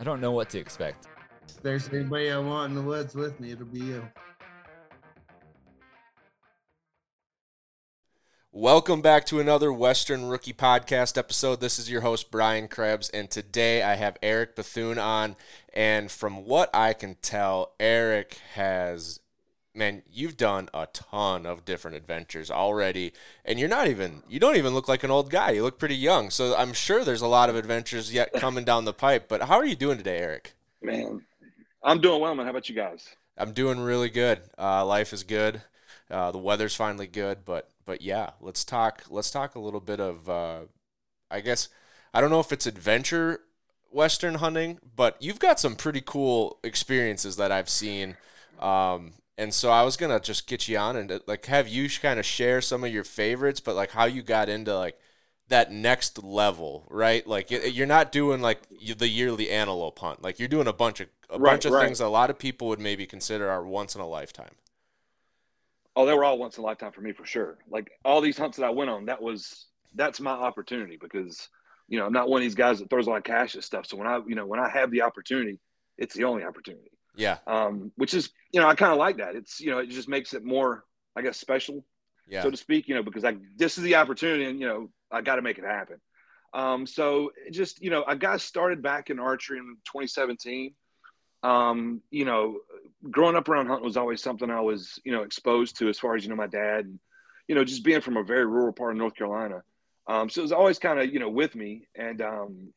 I don't know what to expect. If there's anybody I want in the woods with me, it'll be you. Welcome back to another Western Rookie Podcast episode. This is your host, Brian Krebs, and today I have Eric Bethune on. And from what I can tell, Eric has, man, you've done a ton of different adventures already. And you're not even, you don't even look like an old guy. You look pretty young. So I'm sure there's a lot of adventures yet coming down the pipe. But how are you doing today, Eric? Man, I'm doing well, man. How about you guys? I'm doing really good. Uh, life is good. Uh, the weather's finally good, but but yeah, let's talk. Let's talk a little bit of. Uh, I guess I don't know if it's adventure western hunting, but you've got some pretty cool experiences that I've seen. Um, and so I was gonna just get you on and uh, like have you kind of share some of your favorites, but like how you got into like that next level, right? Like you're not doing like the yearly antelope hunt. Like you're doing a bunch of a Right, bunch of right. things a lot of people would maybe consider are once in a lifetime. Oh, they were all once in a lifetime for me for sure. Like all these hunts that I went on, that was that's my opportunity because you know I'm not one of these guys that throws a lot of cash at stuff. So when I you know when I have the opportunity, it's the only opportunity. Yeah, Um, which is you know I kind of like that. It's you know it just makes it more I guess special yeah, so to speak. You know because I this is the opportunity and you know I got to make it happen. Um, so it just you know I got started back in archery in 2017. Um, you know, growing up around hunting was always something I was, you know, exposed to as far as, you know, my dad and, you know, just being from a very rural part of North Carolina. Um, so it was always kind of, you know, with me and, um,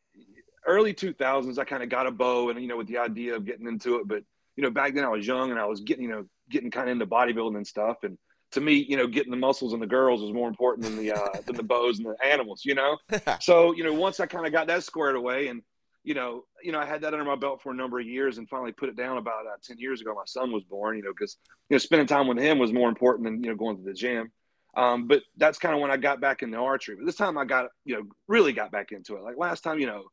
early 2000s, I kind of got a bow and, you know, with the idea of getting into it, but, you know, back then I was young and I was getting, you know, getting kind of into bodybuilding and stuff. And to me, you know, getting the muscles and the girls was more important than the, uh, than the bows and the animals, you know? so you know once i kind of got that squared away and you know you know i had that under my belt for a number of years and finally put it down about uh, 10 years ago my son was born you know because you know spending time with him was more important than you know going to the gym um, but that's kind of when i got back into archery but this time i got you know really got back into it like last time you know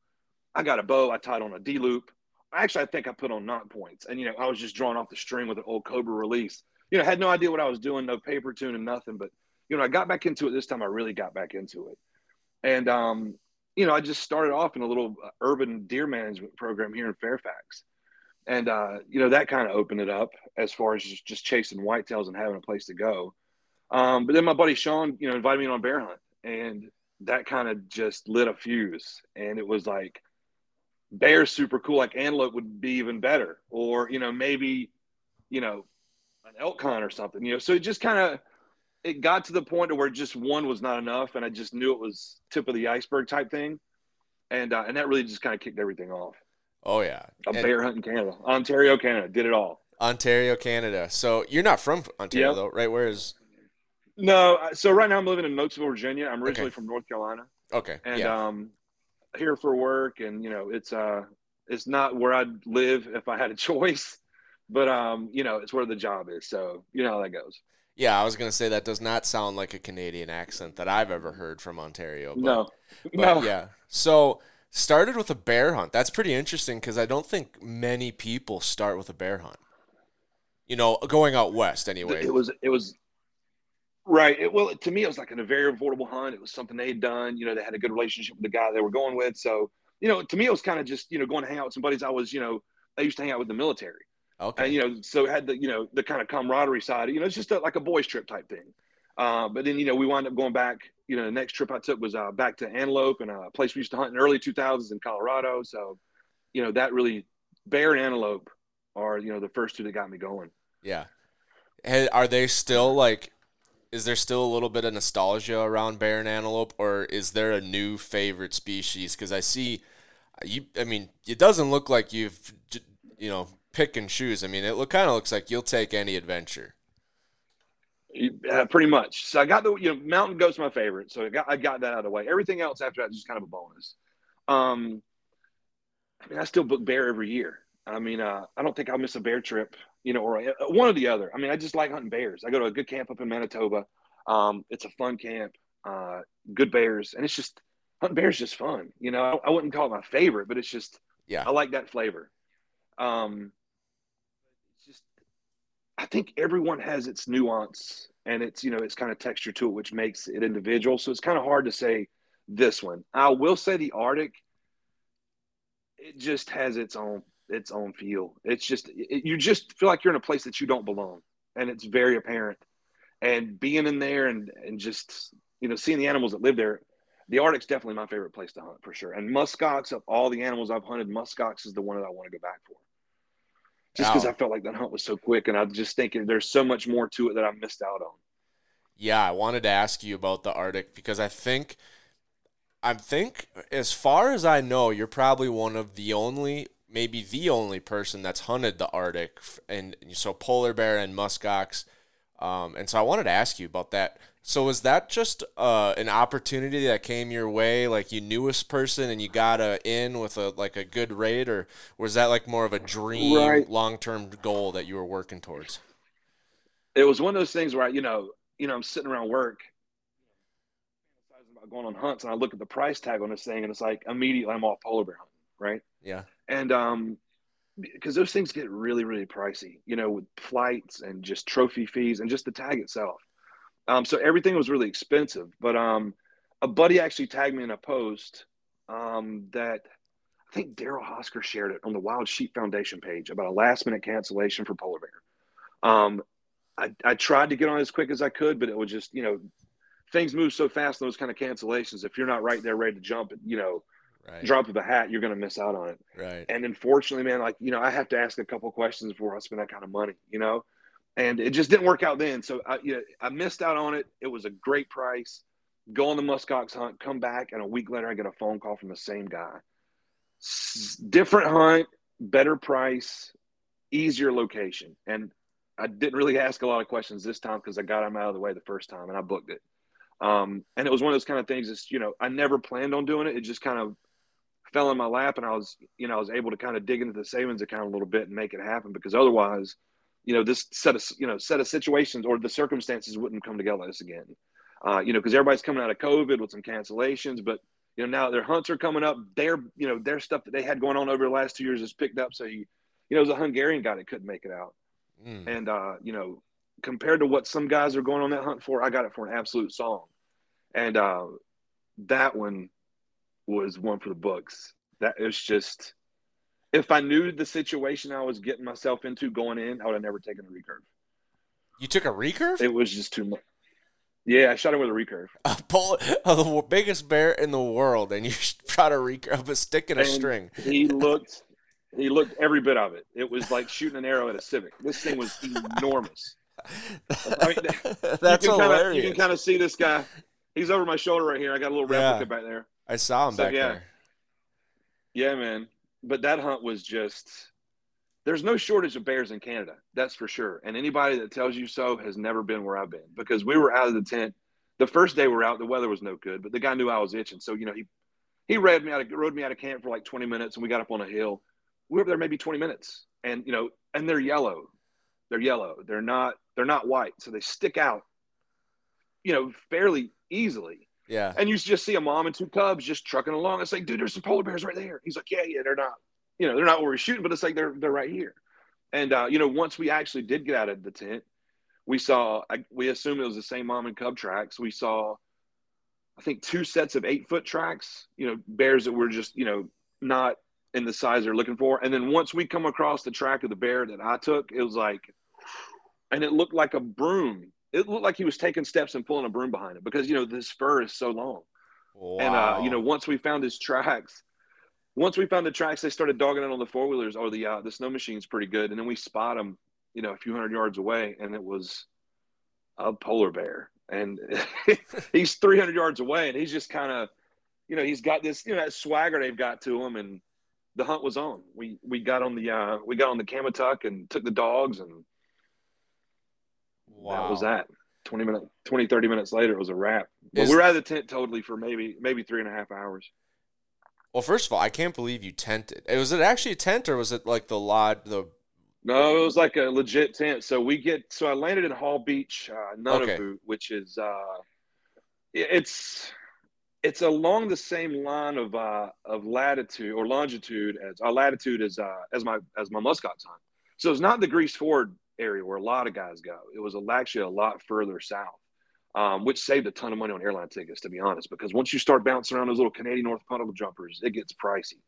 i got a bow i tied on a d loop. Actually i think i put on knot points. And you know i was just drawing off the string with an old cobra release. You know had no idea what i was doing no paper tune and nothing but you know i got back into it this time. I really got back into it. And um, you know, I just started off in a little uh, urban deer management program here in Fairfax, and uh, you know that kind of opened it up as far as just, just chasing whitetails and having a place to go. Um, but then my buddy Sean, you know, invited me on bear hunt, and that kind of just lit a fuse, and it was like bears super cool, like antelope would be even better, or you know maybe, you know, an elk hunt or something, you know. So it just kind of it got to the point where just one was not enough, and I just knew it was tip of the iceberg type thing, and uh, and that really just kind of kicked everything off. oh yeah, A And bear hunt in Canada, Ontario, Canada, did it all. Ontario, Canada. So you're not from Ontario Yeah. though, right? Where is? No, so right now I'm living in Nokesville, Virginia. I'm originally Okay. from North Carolina, Okay, and yeah, um, here for work, and you know it's uh it's not where I'd live if I had a choice, but um you know it's where the job is, so you know how that goes. yeah. I was gonna say that does not sound like a Canadian accent that I've ever heard from Ontario. But, no, but no, yeah. So started with a bear hunt. That's pretty interesting because I don't think many people start with a bear hunt. You know, going out west anyway. It was it was right. It, well, to me, it was like an, a very affordable hunt. It was something they had done. You know, they had a good relationship with the guy they were going with. So, you know, to me, it was kind of just you know going to hang out with some buddies. I was you know I used to hang out with the military, okay. and you know, so it had the you know the kind of camaraderie side. You know, it's just a, like a boys trip type thing. Uh, but then you know we wound up going back. You know, the next trip I took was uh, back to Antelope and a place we used to hunt in the early 2000s in Colorado. So, you know, that really bear and antelope are you know the first two that got me going. Yeah. Hey, Are they still like? Is there still a little bit of nostalgia around bear and antelope, or is there a new favorite species? Because I see, you. I mean, it doesn't look like you've, you know, pick and choose. I mean, it look kind of looks like you'll take any adventure. Uh, pretty much. So I got the you know mountain goat's my favorite. So I got I got that out of the way. Everything else after that is just kind of a bonus. Um, I mean, I still book bear every year. I mean, uh, I don't think I'll miss a bear trip, you know, or uh, one or the other. I mean, I just like hunting bears. I go to a good camp up in Manitoba. Um, it's a fun camp, uh, good bears, and it's just hunting bears just fun. You know, I, I wouldn't call it my favorite, but it's just Yeah. I like that flavor. Um, it's just I think everyone has its nuance and it's you know its kind of texture to it, which makes it individual. So it's kind of hard to say this one. I will say the Arctic. It just has its own its own feel. It's just it, you just feel like you're in a place that you don't belong, and it's very apparent. And being in there and and just you know seeing the animals that live there, the Arctic's definitely my favorite place to hunt for sure. And muskox of all the animals I've hunted, muskox is the one that I want to go back for. Just because Wow. I felt like that hunt was so quick, and I'm just thinking there's so much more to it that I missed out on. Yeah, I wanted to ask you about the Arctic because I think I think as far as I know, you're probably one of the only maybe the only person that's hunted the Arctic and so polar bear and muskox. Um, and so I wanted to ask you about that. So was that just uh, an opportunity that came your way, like you knew this person and you got a in with a like a good rate, or was that like more of a dream, Right. long term goal that you were working towards? it was one of those things where I, you know, you know, I'm sitting around work, about going on hunts, and I look at the price tag on this thing, and it's like immediately I'm off polar bear hunting, right? Yeah, And um, because those things get really, really pricey, you know, with flights and just trophy fees and just the tag itself. Um, so everything was really expensive. But um, a buddy actually tagged me in a post um, that I think Daryl Hosker shared it on the Wild Sheep Foundation page about a last minute cancellation for polar bear. Um, I, I tried to get on as quick as I could, but it was just, you know, things move so fast, in those kind of cancellations. If you're not right there ready to jump, you know, right, drop of a hat, you're going to miss out on it. right. And unfortunately, man, like, you know, I have to ask a couple questions before I spend that kind of money, you know? And it just didn't work out then. So I, you know, I missed out on it. It was a great price. Go on the muskox hunt, come back, and a week later, I get a phone call from the same guy. S- different hunt, better price, easier location. And I didn't really ask a lot of questions this time because I got him out of the way the first time and I booked it. Um, and it was one of those kind of things. It's you know, I never planned on doing it. It just kind of fell in my lap, and I was you know I was able to kind of dig into the savings account a little bit and make it happen because otherwise, you know, this set of you know set of situations or the circumstances wouldn't come together this again. Uh, you know, because everybody's coming out of COVID with some cancellations, but you know now their hunts are coming up. Their you know their stuff that they had going on over the last two years is picked up. So you you know, it was a Hungarian guy that couldn't make it out. Mm. And uh, you know, compared to what some guys are going on that hunt for, I got it for an absolute song. And uh, that one was one for the books. That was just if I knew the situation I was getting myself into going in, I would have never taken a recurve. You took a recurve? It was just too much. Yeah, I shot it with a recurve. a bull, the biggest bear in the world, and you shot a recurve, a stick and a And string. He looked he looked every bit of it. It was like shooting an arrow at a civic. This thing was enormous. I mean, That's you hilarious. Kinda, you can kind of see this guy. He's over my shoulder right here. I got a little Yeah. replica back there. I saw him So, back yeah. there. Yeah, man. But that hunt was just there's no shortage of bears in Canada. That's for sure. And anybody that tells you so has never been where I've been because we were out of the tent. The first day we're out, the weather was no good, but the guy knew I was itching. So, you know, he he rode me out of rode me out of camp for like 20 minutes and we got up on a hill. We were up there maybe 20 minutes. And you know, and they're yellow. They're yellow. They're not they're not white. So they stick out, you know, fairly easily. Yeah. And you just see a mom and two cubs just trucking along. It's like, dude, there's some polar bears right there. He's like, yeah, yeah, they're not, you know, they're not where we're shooting, but it's like they're they're right here. And uh, you know, once we actually did get out of the tent, we saw I, we assumed it was the same mom and cub tracks. We saw, I think, two sets of eight foot tracks. You know, bears that were just you know not in the size they're looking for. And then once we come across the track of the bear that I took, it was like, and it looked like a broom. It looked like he was taking steps and pulling a broom behind it because you know this fur is so long. Wow. And uh, you know, once we found his tracks, once we found the tracks, they started dogging it on the four wheelers or the uh, the snow machine's pretty good. And then we spot him, you know, a few hundred yards away, and it was a polar bear, and he's 300 yards away, and he's just kind of, you know, he's got this, you know, that swagger they've got to him, and the hunt was on. We we got on the uh, we got on the Komatik and took the dogs, and wow. that was that. 20 minutes, 20, 30 minutes later, it was a wrap. But Is- we were out of the tent totally for maybe maybe three and a half hours. Well, first of all, I can't believe you tented. Was it actually a tent or was it like the lodge? The No, it was like a legit tent. So we get so I landed in Hall Beach, uh, Nunavut, Okay. which is uh, it's it's along the same line of uh, of latitude or longitude as our latitude is uh, as my as my muskox time. So it's not the Grise Fiord area where a lot of guys go. It was actually a lot further south, um, which saved a ton of money on airline tickets, to be honest. Because once you start bouncing around those little Canadian North puddle jumpers, it gets pricey.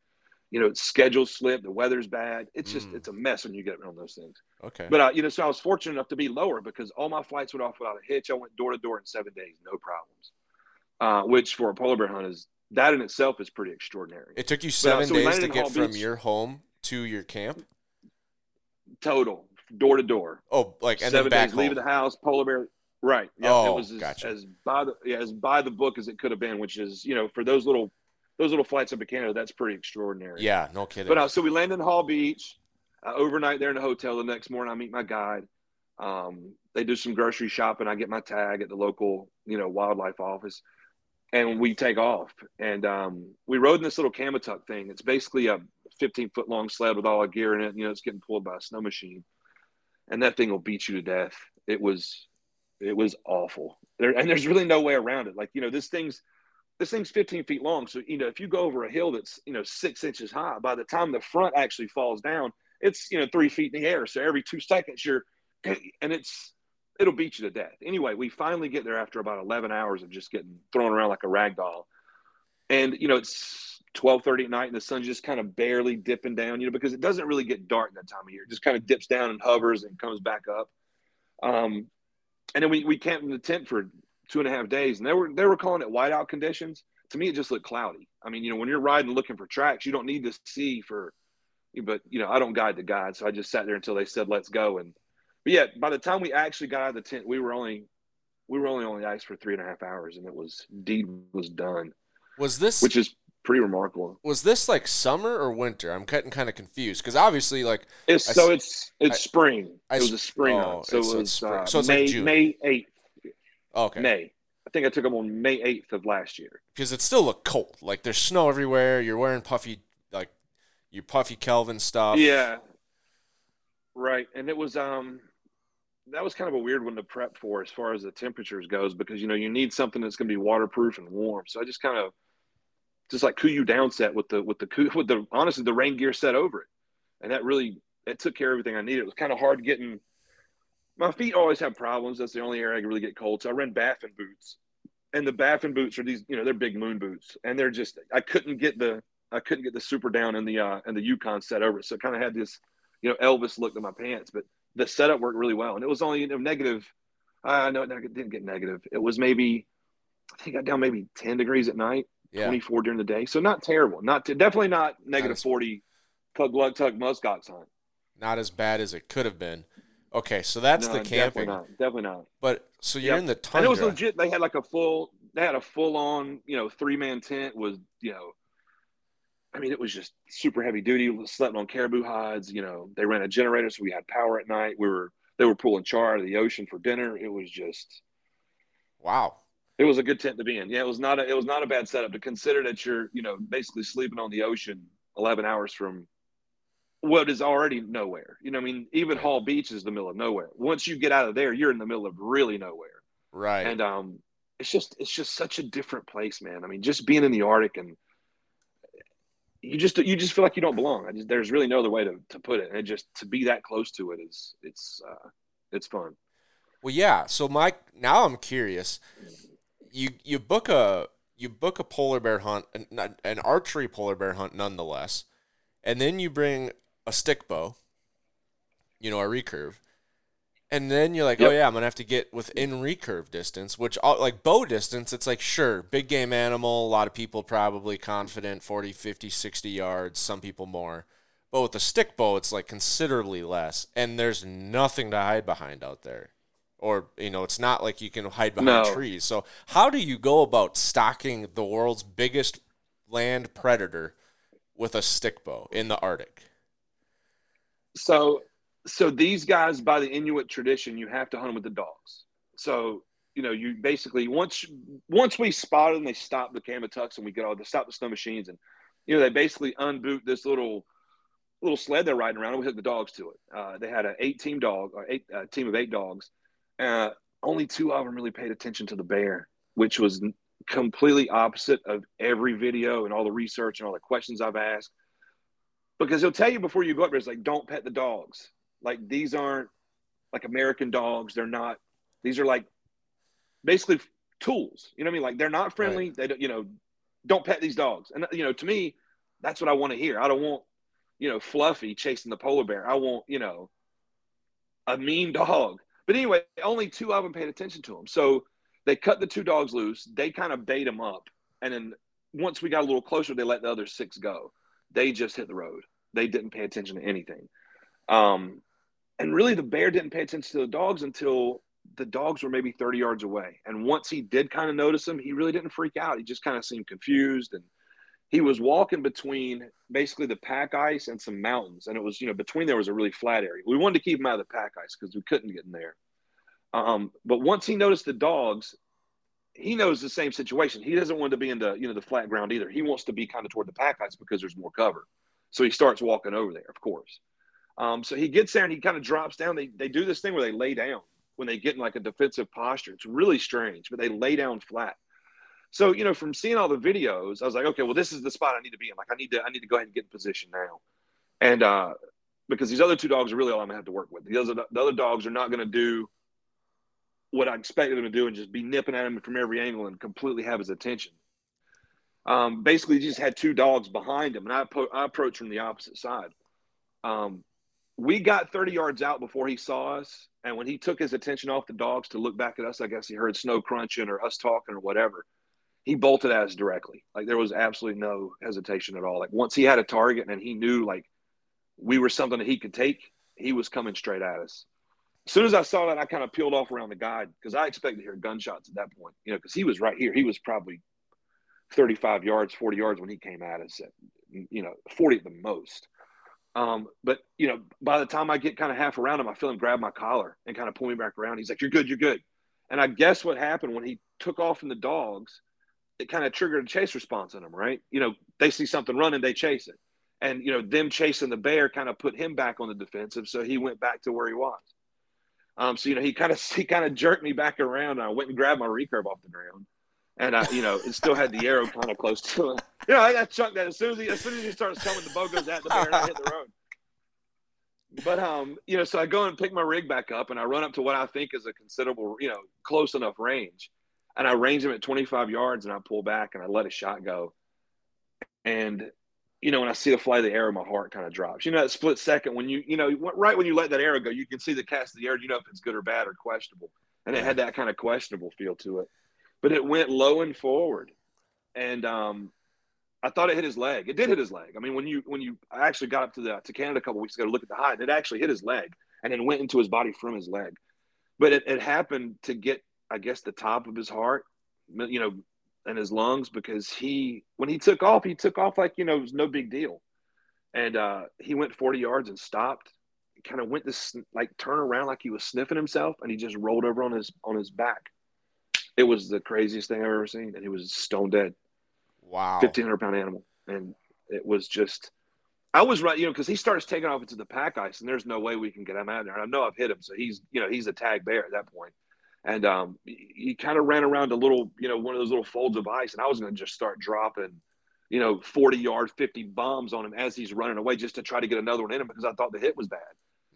You know, it's schedule slip, the weather's bad. It's just Mm. it's a mess when you get around those things. okay. But uh, you know, so I was fortunate enough to be lower because all my flights went off without a hitch. I went door to door in seven days, no problems. Uh, which for a polar bear hunt is that in itself is pretty extraordinary. it took you uh, seven so days to get from Beach. your home to your camp. Total, door to door, Oh, like and seven then back days, home. leaving the house, polar bear. Right. Yeah. Oh, it was as, gotcha. as by the yeah as by the book as it could have been, which is you know for those little those little flights up to Canada, that's pretty extraordinary. Yeah, no kidding. But uh, so we land in Hall Beach, uh, overnight there in the hotel. The next morning, I meet my guide. Um, they do some grocery shopping. I get my tag at the local, you know, wildlife office, and we take off. And um, we rode in this little Komatik thing. It's basically a 15 foot long sled with all our gear in it. You know, it's getting pulled by a snow machine, and that thing will beat you to death. It was, it was awful. There, and there's really no way around it. Like you know, this thing's this thing's 15 feet long. So, you know, if you go over a hill that's, you know, six inches high, by the time the front actually falls down, it's, you know, three feet in the air. So every two seconds you're, and it's, it'll beat you to death. Anyway, we finally get there after about 11 hours of just getting thrown around like a rag doll. And, you know, it's 1230 at night and the sun's just kind of barely dipping down, you know, because it doesn't really get dark that time of year. It just kind of dips down and hovers and comes back up. Um, and then we, we camped in the tent for two and a half days, and they were they were calling it whiteout conditions. To me, it just looked cloudy. I mean, you know, when you're riding looking for tracks, you don't need to see for, but you know, I don't guide the guide, so I just sat there until they said let's go. And but yeah, by the time we actually got out of the tent, we were only we were only on the ice for three and a half hours, and it was deed was done, was this which is pretty remarkable. was this like summer or winter? I'm getting kind of confused because obviously, like It's I so it's it's I- spring. I it was a spring oh, so it's- it was spring. uh, So it's like May June. May eighth. okay, May. I think I took them on May eighth of last year. because it still looked cold. Like there's snow everywhere. You're wearing puffy like your puffy Kelvin stuff. Yeah. Right. And it was um that was kind of a weird one to prep for as far as the temperatures goes because you know you need something that's going to be waterproof and warm. So I just kind of just like cool you down set with the with the with the honestly the rain gear set over it. And that really it took care of everything I needed. It was kind of hard getting my feet always have problems. That's the only area I can really get cold. So I ran Baffin boots. And the Baffin boots are these, you know, they're big moon boots. And they're just I couldn't get the I couldn't get the super down in the uh and the Yukon set over it. So it kind of had this, you know, Elvis look to my pants. But the setup worked really well. And it was only you know, negative uh no, no, it didn't get negative. It was maybe I think I got down maybe 10 degrees at night, yeah. 24 during the day. So not terrible. Not t- definitely not 40 Kugluktuk Muskox hunt. Not as bad as it could have been. Okay, so that's No, the Definitely not. Definitely not. But so you're Yep. in the And tundra. it was legit. They had like a full. They had a full on, you know, three man tent. Was you know, I mean, it was just super heavy duty. Slept on caribou hides. You know, they ran a generator, so we had power at night. We were they were pulling char out of the ocean for dinner. It was just. Wow. It was a good tent to be in. Yeah, it was not a it was not a bad setup to consider that you're you know basically sleeping on the ocean eleven hours from what is already nowhere. You know, I mean, even Hall Beach is the middle of nowhere. Once you get out of there, you're in the middle of really nowhere Right. and um it's just it's just such a different place man i mean just being in the arctic and you just you just feel like you don't belong I just, there's really no other way to, to put it and just to be that close to it is it's uh it's fun Well, yeah. So Mike, now I'm curious. You you book a you book a polar bear hunt, an, an archery polar bear hunt, nonetheless, and then you bring a stick bow. You know, a recurve, and then you're like, oh yeah, I'm gonna have to get within recurve distance, which like bow distance, it's like sure, big game animal. A lot of people probably confident 40, 50, 60 yards. Some people more. But with the stick bow, it's like considerably less, and there's nothing to hide behind out there or you know it's not like you can hide behind No. trees so how do you go about stalking the world's biggest land predator with a stick bow in the arctic so so these guys by the inuit tradition you have to hunt them with the dogs so you know you basically once once we spot them they stop the komatiks and we get all to stop the snow machines and you know, they basically unboot this little little sled they're riding around and we hooked the dogs to it. Uh, they had an eight team dog or eight uh, team of eight dogs. Uh, only two of them really paid attention to the bear, which was completely opposite of every video and all the research and all the questions I've asked. Because he'll tell you before you go up there, it's like, don't pet the dogs. Like these aren't like American dogs. They're not. These are like basically tools. You know what I mean? Like they're not friendly. Right. They don't. You know, don't pet these dogs. And you know, to me, that's what I want to hear. I don't want you know Fluffy chasing the polar bear. I want you know a mean dog. But anyway, only two of them paid attention to him. So they cut the two dogs loose. They kind of bait them up, and then once we got a little closer, they let the other six go. They just hit the road. They didn't pay attention to anything. Um, and really, the bear didn't pay attention to the dogs until the dogs were maybe 30 yards away. And once he did kind of notice them, he really didn't freak out. He just kind of seemed confused. And he was walking between basically the pack ice and some mountains. And it was, you know, between there was a really flat area. We wanted to keep him out of the pack ice because we couldn't get in there. Um, but once he noticed the dogs, he knows the same situation. He doesn't want to be in the, you know, the flat ground either. He wants to be kind of toward the pack ice because there's more cover. So he starts walking over there, of course. Um, so he gets there and he kind of drops down. They, they do this thing where they lay down when they get in like a defensive posture. It's really strange, but they lay down flat. So, you know, from seeing all the videos, I was like, okay, well, this is the spot I need to be in. Like, I need to, I need to go ahead and get in position now. And uh, because these other two dogs are really all I'm gonna have to work with. The other, the other dogs are not to do what I expected them to do and just be nipping at him from every angle and completely have his attention. Um, basically, he just had two dogs behind him, and I, po- I approached from the opposite side. Um, we got 30 yards out before he saw us. And when he took his attention off the dogs to look back at us, I guess he heard snow crunching or us talking or whatever. He bolted at us directly. Like there was absolutely no hesitation at all. Like once he had a target and he knew like we were something that he could take, he was coming straight at us. As soon as I saw that, I kind of peeled off around the guide because I expected to hear gunshots at that point, you know, because he was right here. He was probably 35 yards, 40 yards when he came at us, at, you know, 40 at the most. Um, but you know, by the time I get kind of half around him, I feel him grab my collar and kind of pull me back around. He's like, "You're good, you're good." And I guess what happened when he took off from the dogs, it kind of triggered a chase response in him, right? You know, they see something running, they chase it, and you know, them chasing the bear kind of put him back on the defensive, so he went back to where he was. Um, so you know, he kind of he kind of jerked me back around, and I went and grabbed my recurve off the ground and I, you know, it still had the arrow kind of close to it. You know, I got chunked that as soon as he, as soon as he starts coming, the bow goes at the bear and I hit the road. But um, you know, so I go and pick my rig back up and I run up to what I think is a considerable, you know, close enough range, and I range him at 25 yards and I pull back and I let a shot go, and you know, when I see the fly of the arrow, my heart kind of drops. You know, that split second when you, you know, right when you let that arrow go, you can see the cast of the arrow. You know if it's good or bad or questionable, and it had that kind of questionable feel to it but it went low and forward, and um, I thought it hit his leg. It did hit his leg. I mean, when you when you I actually got up to the to Canada a couple weeks ago to look at the hide, it actually hit his leg and then went into his body from his leg. But it, it happened to get, I guess, the top of his heart, you know, and his lungs because he when he took off, he took off like you know it was no big deal, and uh, he went 40 yards and stopped. Kind of went this like turn around like he was sniffing himself, and he just rolled over on his on his back it was the craziest thing I've ever seen, and he was stone dead. Wow, fifteen hundred pound animal, and it was just. I was right, you know, because he starts taking off into the pack ice, and there's no way we can get him out of there. And I know I've hit him, so he's, you know, he's a tag bear at that point. And um, he, kind of ran around a little, you know, one of those little folds of ice, and I was going to just start dropping, you know, 40 yard, 50 bombs on him as he's running away just to try to get another one in him because I thought the hit was bad.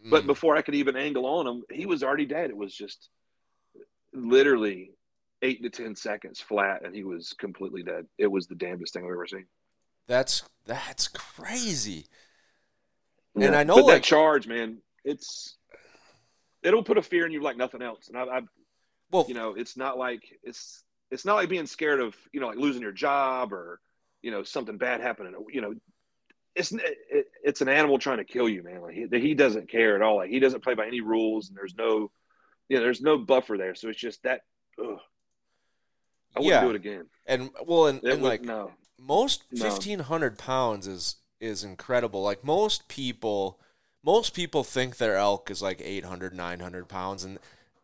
Mm. But before I could even angle on him, he was already dead. It was just literally eight to ten seconds flat, and he was completely dead. It was the damnedest thing I've ever seen. That's that's crazy. Yeah. And I know but like, that charge, man, it's it'll put a fear in you like nothing else. And I, I, well, you know, it's not like it's it's not like being scared of you know like losing your job or you know something bad happening. You know, it's it, it's an animal trying to kill you, man. Like he, he doesn't care at all. Like he doesn't play by any rules, and there's no you know there's no buffer there. So it's just that. Ugh, I wouldn't yeah. do it again. And well, and, and would- like no. most No. fifteen hundred pounds is is incredible. Like most people, most people think their elk is like 800, 900 pounds, and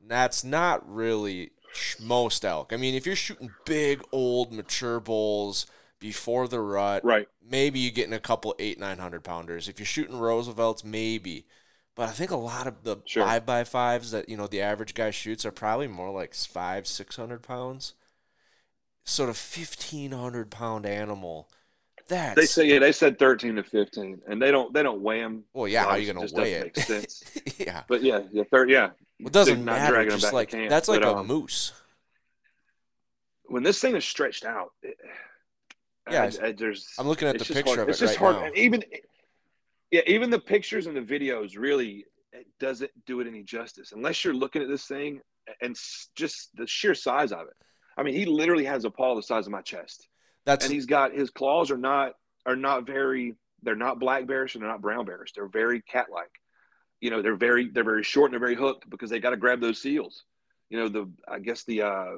that's not really most elk. I mean, if you're shooting big, old, mature bulls, before the rut. Right. Maybe you're getting a couple eight nine hundred pounders. If you're shooting Roosevelts, maybe. But I think a lot of the Sure. five by fives that you know the average guy shoots are probably more like five six hundred pounds. Sort of fifteen hundred pound animal. That's They say yeah, they said thirteen to fifteen, and they don't they don't weigh them. well, yeah. How are you gonna weigh it? make sense. yeah. But yeah, yeah, third, yeah. It doesn't matter. Just like camp, that's like but, a um, moose. When this thing is stretched out, it, Yeah, I- I- there's. I'm looking at the picture hard. of It's just right hard. now. Even, yeah, even the pictures and the videos really it doesn't do it any justice unless you're looking at this thing and just the sheer size of it. I mean, he literally has a paw the size of my chest, That's and he's got his claws are not are not very. They're not black bearish and they're not brown bearish. They're very cat like. You know, they're very they're very short and they're very hooked because they got to grab those seals. You know, the I guess the uh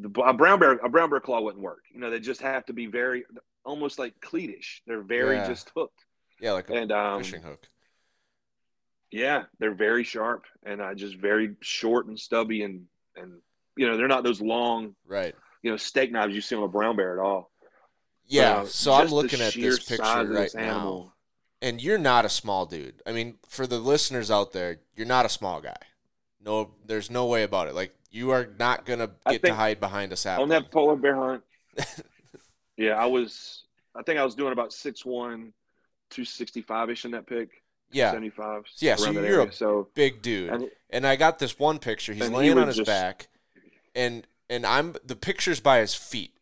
the a brown bear a brown bear claw wouldn't work. You know, they just have to be very almost like cleatish. They're very Yeah. just hooked. yeah, like a And um fishing hook. yeah, they're very sharp and uh, just very short and stubby and and you know, they're not those long, Right. you know, steak knives you see on a brown bear at all. Yeah. Uh, so I'm looking at this picture right now. animal. And you're not a small dude. I mean, for the listeners out there, you're not a small guy. No, there's no way about it. Like you are not gonna get to hide behind a sapling. On that polar bear hunt, yeah, I was I think I was doing about 6'1", 265 ish in that pick. yeah, 75. Yeah, so you're a so big dude. and And I got this one picture. He's And he laying on his just- back, and and I'm the picture's by his feet,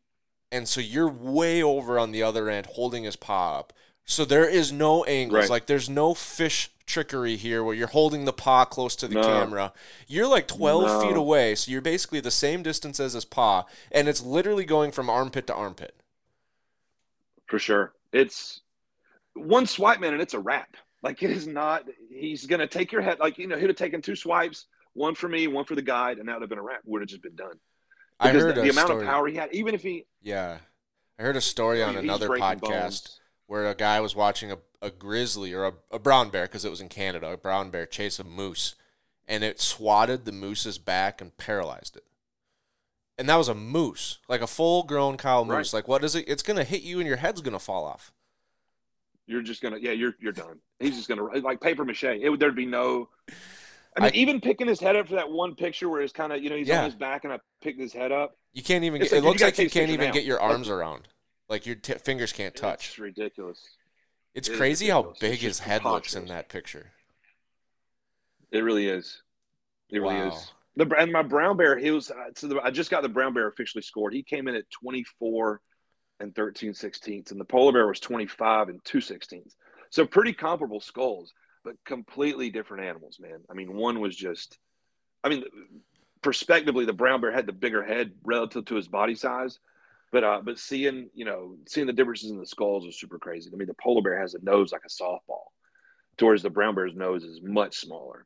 and so you're way over on the other end, holding his paw up. So there is no angles. Right. Like there's no fish trickery here where you're holding the paw close to the No. camera. You're like 12 feet away, so you're basically the same distance as his paw, and it's literally going from armpit to armpit. for sure. It's one swipe, man, and it's a wrap. Like it is not. He's gonna take your head. Like you know, he'd have taken two swipes, one for me, one for the guide, and that would have been a wrap. Would have just been done. I heard the, the amount story. of power he had, even if he Yeah, I heard a story on another podcast. bones. Where a guy was watching a, a grizzly or a, a brown bear because it was in Canada, a brown bear chase a moose, and it swatted the moose's back and paralyzed it. And that was a moose, like a full grown cow moose. Right. Like, what is it? It's gonna hit you and your head's gonna fall off. You're just gonna, yeah, you're you're done. He's just gonna like paper mache. It would there'd be no. I mean, I- even picking his head up for that one picture where he's kind of you know he's Yeah. on his back and I picked his head up. You can't even. Get, like, it looks like you can't even now. get your Like- arms around. Like your t- fingers can't touch. It's ridiculous. It's it crazy how ridiculous. It's big his head looks in that picture. It really is. It really Wow. is. The and my brown bear, he was uh, so the, I just got the brown bear officially scored. He came in at 24 and 13 sixteenths, and the polar bear was 25 and 2 sixteenths. So pretty comparable skulls, but completely different animals, man. I mean, one was just, I mean, perspectively, the brown bear had the bigger head relative to his body size. But uh, but seeing you know seeing the differences in the skulls was super crazy. I mean, the polar bear has a nose like a softball, towards the brown bear's nose is much smaller.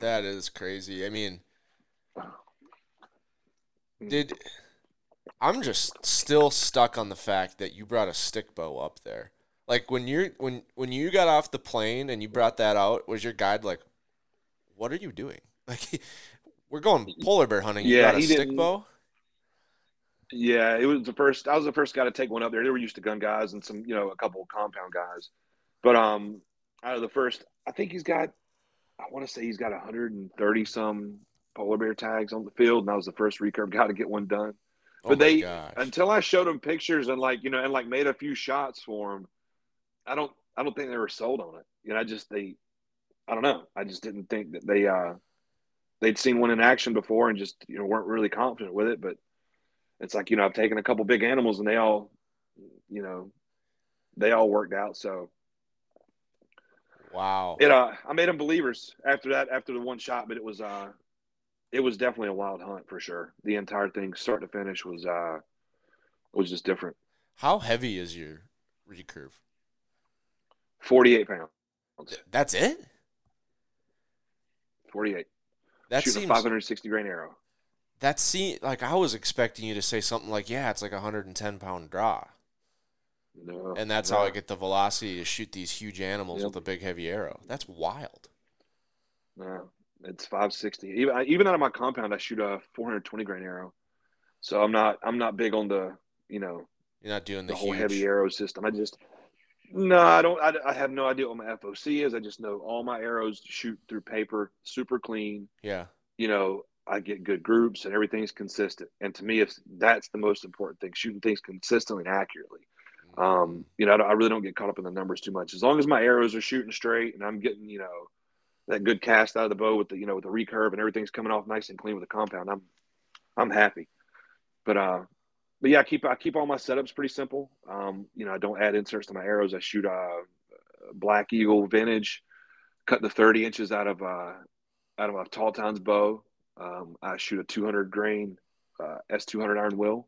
That is crazy. I mean, Mm. did I'm just still stuck on the fact that you brought a stick bow up there. Like when you're when when you got off the plane and you brought that out, was your guide like, "What are you doing?" Like, we're going polar bear hunting. You Yeah, brought a stick bow. Yeah, it was the first. I was the first guy to take one up there. They were used to gun guys and some, you know, a couple of compound guys. But um, out of the first, I think he's got. I want to say he's got 130 some polar bear tags on the field, and I was the first recurve guy to get one done. Oh But my they gosh. until I showed him pictures and like you know and like made a few shots for him. I don't. I don't think they were sold on it. You know, I just they. I don't know. I just didn't think that they uh they'd seen one in action before and just you know weren't really confident with it. But it's like you know I've taken a couple big animals and they all, you know, they all worked out. So wow. it uh I made them believers after that after the one shot. But it was uh it was definitely a wild hunt for sure. The entire thing, start to finish, was uh was just different. How heavy is your recurve? Forty eight pounds. That's it. Forty eight. That Shooting seems a five hundred sixty grain arrow. That seem like I was expecting you to say something like, "Yeah, it's like a 110 pound draw." No, And that's no. how I get the velocity to shoot these huge animals Yep. with a big heavy arrow. That's wild. No, it's 560. Even even out of my compound, I shoot a 420 grain arrow. So I'm not I'm not big on the you know, You're not doing the, the whole huge. heavy arrow system. I just no, I don't. I, I have no idea what my FOC is. I just know all my arrows shoot through paper, super clean. Yeah. You know, I get good groups and everything's consistent. And to me, if that's the most important thing, shooting things consistently and accurately. Um, you know, I, I really don't get caught up in the numbers too much. As long as my arrows are shooting straight and I'm getting, you know, that good cast out of the bow with the, you know, with the recurve and everything's coming off nice and clean with the compound, I'm, I'm happy. But uh, but yeah, I keep I keep all my setups pretty simple. Um, you know, I don't add inserts to my arrows. I shoot a Black Eagle Vintage, cut the 30 inches out of uh, out of a Tall Tines bow. Um, I shoot a 200 grain uh, S200 iron will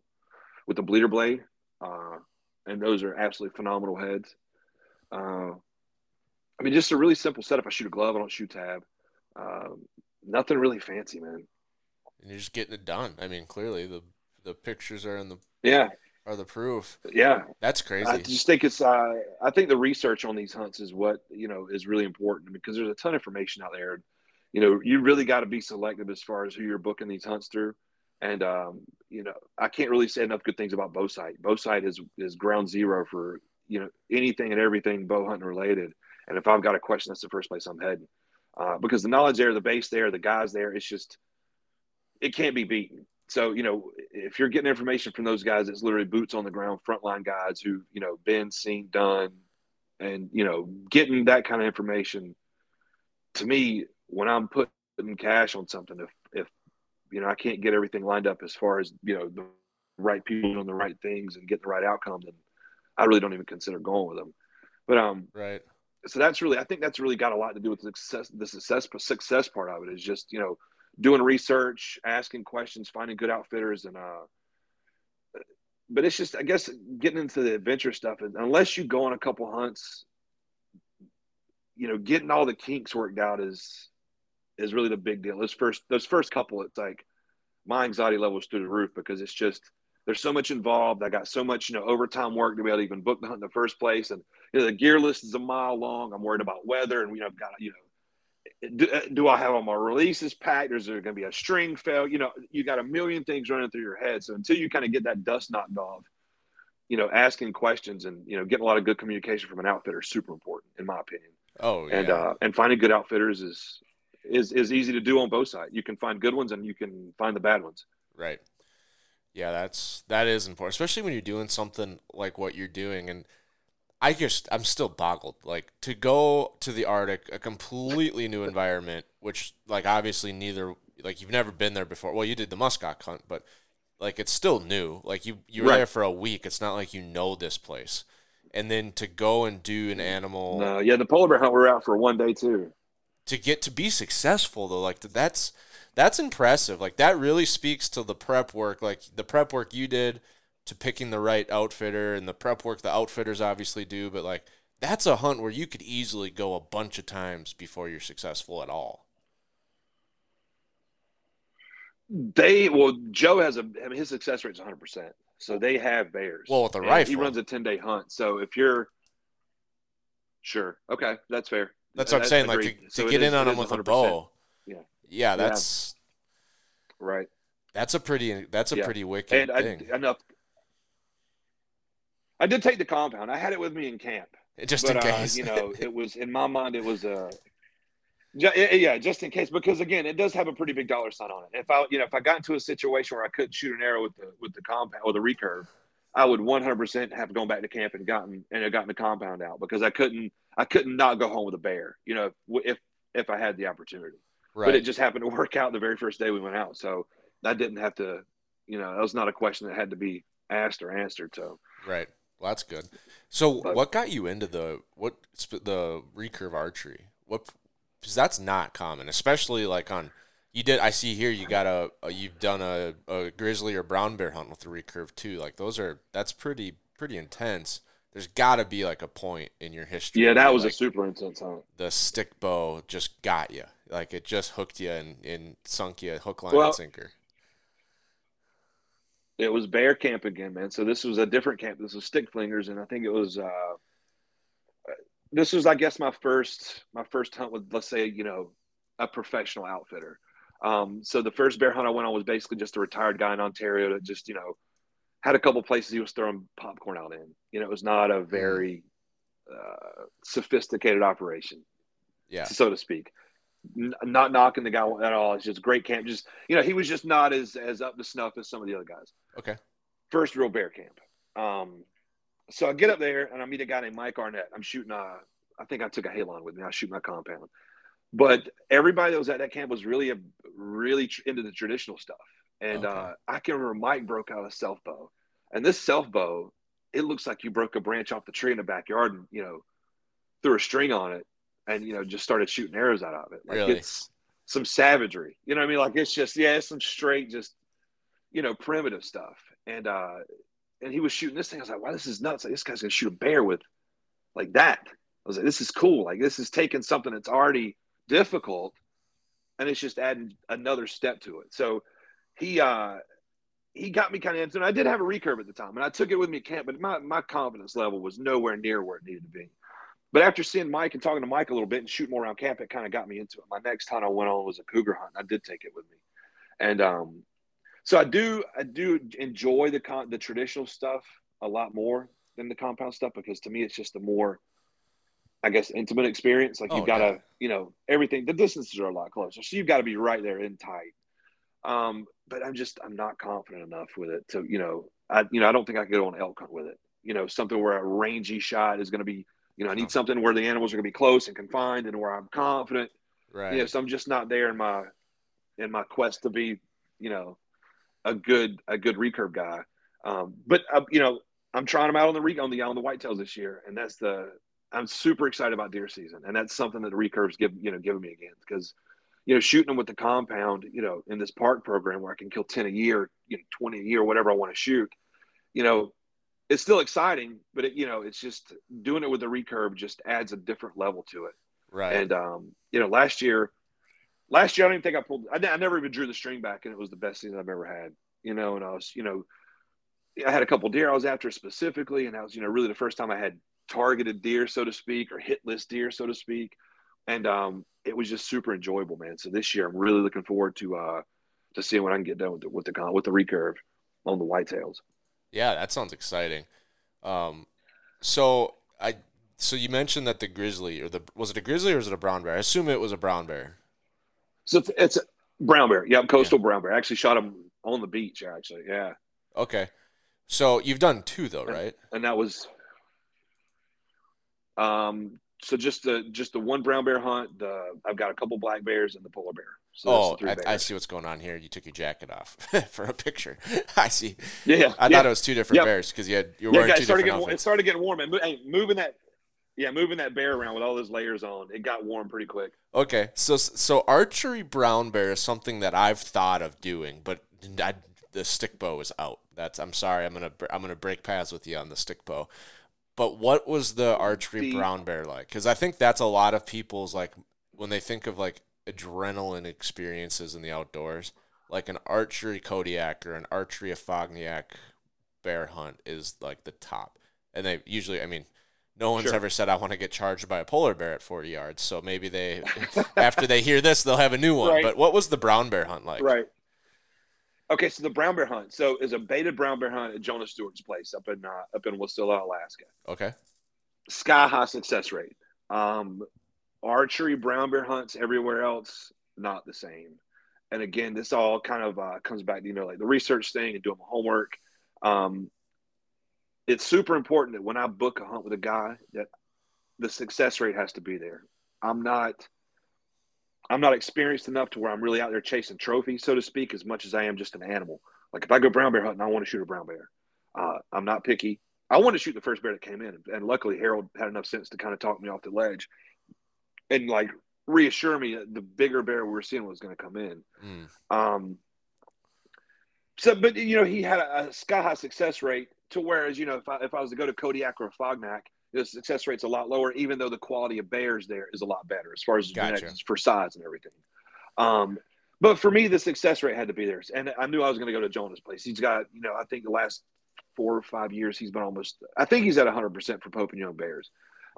with the bleeder blade, uh, and those are absolutely phenomenal heads. Uh, I mean, just a really simple setup. I shoot a glove. I don't shoot tab. Um, nothing really fancy, man. And you're just getting it done. I mean, clearly the the pictures are in the Yeah, are the proof. yeah. That's crazy. I just think it's. Uh, I think the research on these hunts is what you know is really important because there's a ton of information out there. You know, you really got to be selective as far as who you're booking these hunts through. And um, you know, I can't really say enough good things about Bowsite. Bow sight is is ground zero for you know anything and everything bow hunting related. And if I've got a question, that's the first place I'm heading uh, because the knowledge there, the base there, the guys there, it's just it can't be beaten. So you know, if you're getting information from those guys, it's literally boots on the ground, frontline guys who you know been seen, done, and you know, getting that kind of information. To me, when I'm putting cash on something, if if you know I can't get everything lined up as far as you know the right people doing the right things and getting the right outcome, then I really don't even consider going with them. But um, right. so that's really I think that's really got a lot to do with the success the success success part of it is just you know doing research, asking questions, finding good outfitters, and uh. But it's just I guess getting into the adventure stuff, and unless you go on a couple hunts, you know, getting all the kinks worked out is is really the big deal. Those first those first couple, it's like my anxiety level is through the roof because it's just there's so much involved. I got so much you know overtime work to be able to even book the hunt in the first place, and you know, the gear list is a mile long. I'm worried about weather, and you know, I've got you know, do, do I have all my releases packed? Or is there going to be a string fail? You know, you got a million things running through your head. So until you kind of get that dust knocked off, you know, asking questions and you know, getting a lot of good communication from an outfitter is super important, in my opinion. Oh yeah. And uh, and finding good outfitters is is is easy to do on both sides. You can find good ones and you can find the bad ones. Right. Yeah, that's that is important, especially when you're doing something like what you're doing. And I just I'm still boggled. Like to go to the Arctic, a completely new environment, which like obviously neither like you've never been there before. Well, you did the muskox hunt, but like it's still new. Like you you were Right. there for a week. It's not like you know this place. And then to go and do an animal No, yeah, the polar bear hunt we were out for one day too. To get to be successful though like that's that's impressive like that really speaks to the prep work like the prep work you did to picking the right outfitter and the prep work the outfitters obviously do but like that's a hunt where you could easily go a bunch of times before you're successful at all They well, Joe has a I mean his success rate is 100. percent So they have bears. Well, with the rifle. he runs a 10 day hunt. So if you're sure, okay, that's fair. That's what i'm That's saying like to, to So get is- in on them with a 100%. bow Yeah. yeah that's Right. that's a pretty that's a Yeah. pretty wicked And I thing enough. I did take the compound. I had it with me in camp. just but in uh, case you know, it was in my mind. It was a, yeah, yeah, just in case because again, it does have a pretty big dollar sign on it. If I, you know, if I got into a situation where I couldn't shoot an arrow with the with the compound or the recurve, I would 100 percent have gone back to camp and gotten and have gotten the compound out because I couldn't, I couldn't not go home with a bear. You know, if if, if I had the opportunity. right But it just happened to work out the very first day we went out, so I didn't have to, you know, that was not a question that had to be asked or answered. So. Right. Well, that's good. So, But- what got you into the what the recurve archery? What because that's not common, especially like on you did. I see here you got a, a you've done a, a grizzly or brown bear hunt with the recurve too. Like those are that's pretty pretty intense. There's got to be like a point in your history. Yeah, that was like, a super intense hunt. the stick bow just got you. Like it just hooked you and, and sunk you hook line Well- and sinker. It was bear camp again, man. So this was a different camp. This was stick flingers, and I think it was. uh This was, I guess, my first my first hunt with, let's say, you know, a professional outfitter. Um, so the first bear hunt I went on was basically just a retired guy in Ontario that just, you know, had a couple places he was throwing popcorn out in. You know, it was not a very uh, sophisticated operation, Yeah. so to speak. N- not knocking the guy at all. It's just great camp. Just you know, he was just not as as up to snuff as some of the other guys. Okay. First real bear camp. Um, so I get up there and I meet a guy named Mike Arnett. I'm shooting a, I think I took a halon with me. I shoot my compound, but everybody that was at that camp was really a really tr- into the traditional stuff. And Okay. uh, I can remember Mike broke out a self bow, and this self bow, it looks like you broke a branch off the tree in the backyard and you know threw a string on it, and you know just started shooting arrows out of it. Like Really? it's some savagery. You know what I mean? Like it's just yeah, it's some straight just you know primitive stuff. And uh, and he was shooting this thing. I was like, wow, this is nuts. Like this guy's gonna shoot a bear with like that. I was like, this is cool. Like this is taking something that's already difficult, and it's just adding another step to it. So he uh he got me kind of into it. I did have a recurve at the time, and I took it with me at camp, but my my confidence level was nowhere near where it needed to be. But after seeing Mike and talking to Mike a little bit and shooting more around camp, it kind of got me into it. My next hunt I went on was a cougar hunt. I did take it with me, and um, so I do I do enjoy the con- the traditional stuff a lot more than the compound stuff because to me it's just a more I guess intimate experience. Like Oh, you've got to yeah. you know everything. The distances are a lot closer, so you've got to be right there in tight. Um, but I'm just I'm not confident enough with it to you know I you know I don't think I could go on elk hunt with it. You know something where a rangy shot is going to be you know I need something where the animals are going to be close and confined and where I'm confident. Right. You know, so I'm just not there in my in my quest to be you know a good a good recurve guy. Um, but uh, you know I'm trying them out on the re- on the on the whitetails this year, and that's the I'm super excited about deer season, and that's something that the recurves give you know giving me again because you know shooting them with the compound you know in this park program where I can kill ten a year, you know twenty a year, whatever I want to shoot, you know it's still exciting, but it you know it's just doing it with the recurve just adds a different level to it. right. And um, you know, last year, last year I don't even think I pulled. I, I never even drew the string back, and it was the best season I've ever had. You know, and I was, you know, I had a couple deer I was after specifically, and that was, you know, really the first time I had targeted deer, so to speak, or hit list deer, so to speak. And um, it was just super enjoyable, man. So this year, I'm really looking forward to uh, to seeing what I can get done with the with the con- with the recurve on the whitetails. Yeah, that sounds exciting. Um, so I so you mentioned that the grizzly or the was it a grizzly or was it a brown bear? I assume it was a brown bear. So it's, it's a brown bear, yeah, coastal brown bear. I actually shot him on the beach, actually, yeah. Okay. So you've done two though, right? and that was um so just the just the one brown bear hunt the i've got a couple black bears and the polar bear so Oh, I, I see what's going on here. You took your jacket off for a picture. I see. yeah yeah I yeah. thought it was two different Yep. bears because you had you were yeah wearing guys, two it started different getting it started getting warm and hey, moving that yeah moving that bear around with all those layers on it got warm pretty quick Okay, so so archery brown bear is something that I've thought of doing, but I, the stick bow is out. That's I'm sorry. I'm gonna I'm gonna break paths with you on the stick bow. But what was the archery The- brown bear like? Because I think that's a lot of people's like when they think of like adrenaline experiences in the outdoors, like an archery Kodiak or an archery Afognak bear hunt is like the top. And they usually, I mean, no one's Sure. ever said I want to get charged by a polar bear at 40 yards. So maybe they, after they hear this, they'll have a new one. Right. But what was the brown bear hunt like? right okay so the brown bear hunt so is a baited brown bear hunt at jonah stewart's place up in uh, up in wasilla alaska Okay. sky high success rate. Um, archery brown bear hunts everywhere else not the same. And again, this all kind of uh, comes back to you know like the research thing and doing my homework. Um, it's super important that when I book a hunt with a guy that the success rate has to be there. I'm not I'm not experienced enough to where I'm really out there chasing trophies, so to speak, as much as I am just an animal. Like if I go brown bear hunting, I want to shoot a brown bear. Uh, I'm not picky. I wanted to shoot the first bear that came in, and luckily Harold had enough sense to kind of talk me off the ledge and like reassure me that the bigger bear we were seeing was going to come in. Mm. Um, so, but you know, he had a, a sky high success rate to whereas you know if I, if I was to go to Kodiak or Fognac, the success rate's a lot lower, even though the quality of bears there is a lot better as far as Gotcha. genetics for size and everything. Um, but for me, the success rate had to be there, and I knew I was going to go to Jonah's place. He's got, you know, I think the last four or five years he's been almost. I think he's at 100 percent for Pope and Young bears.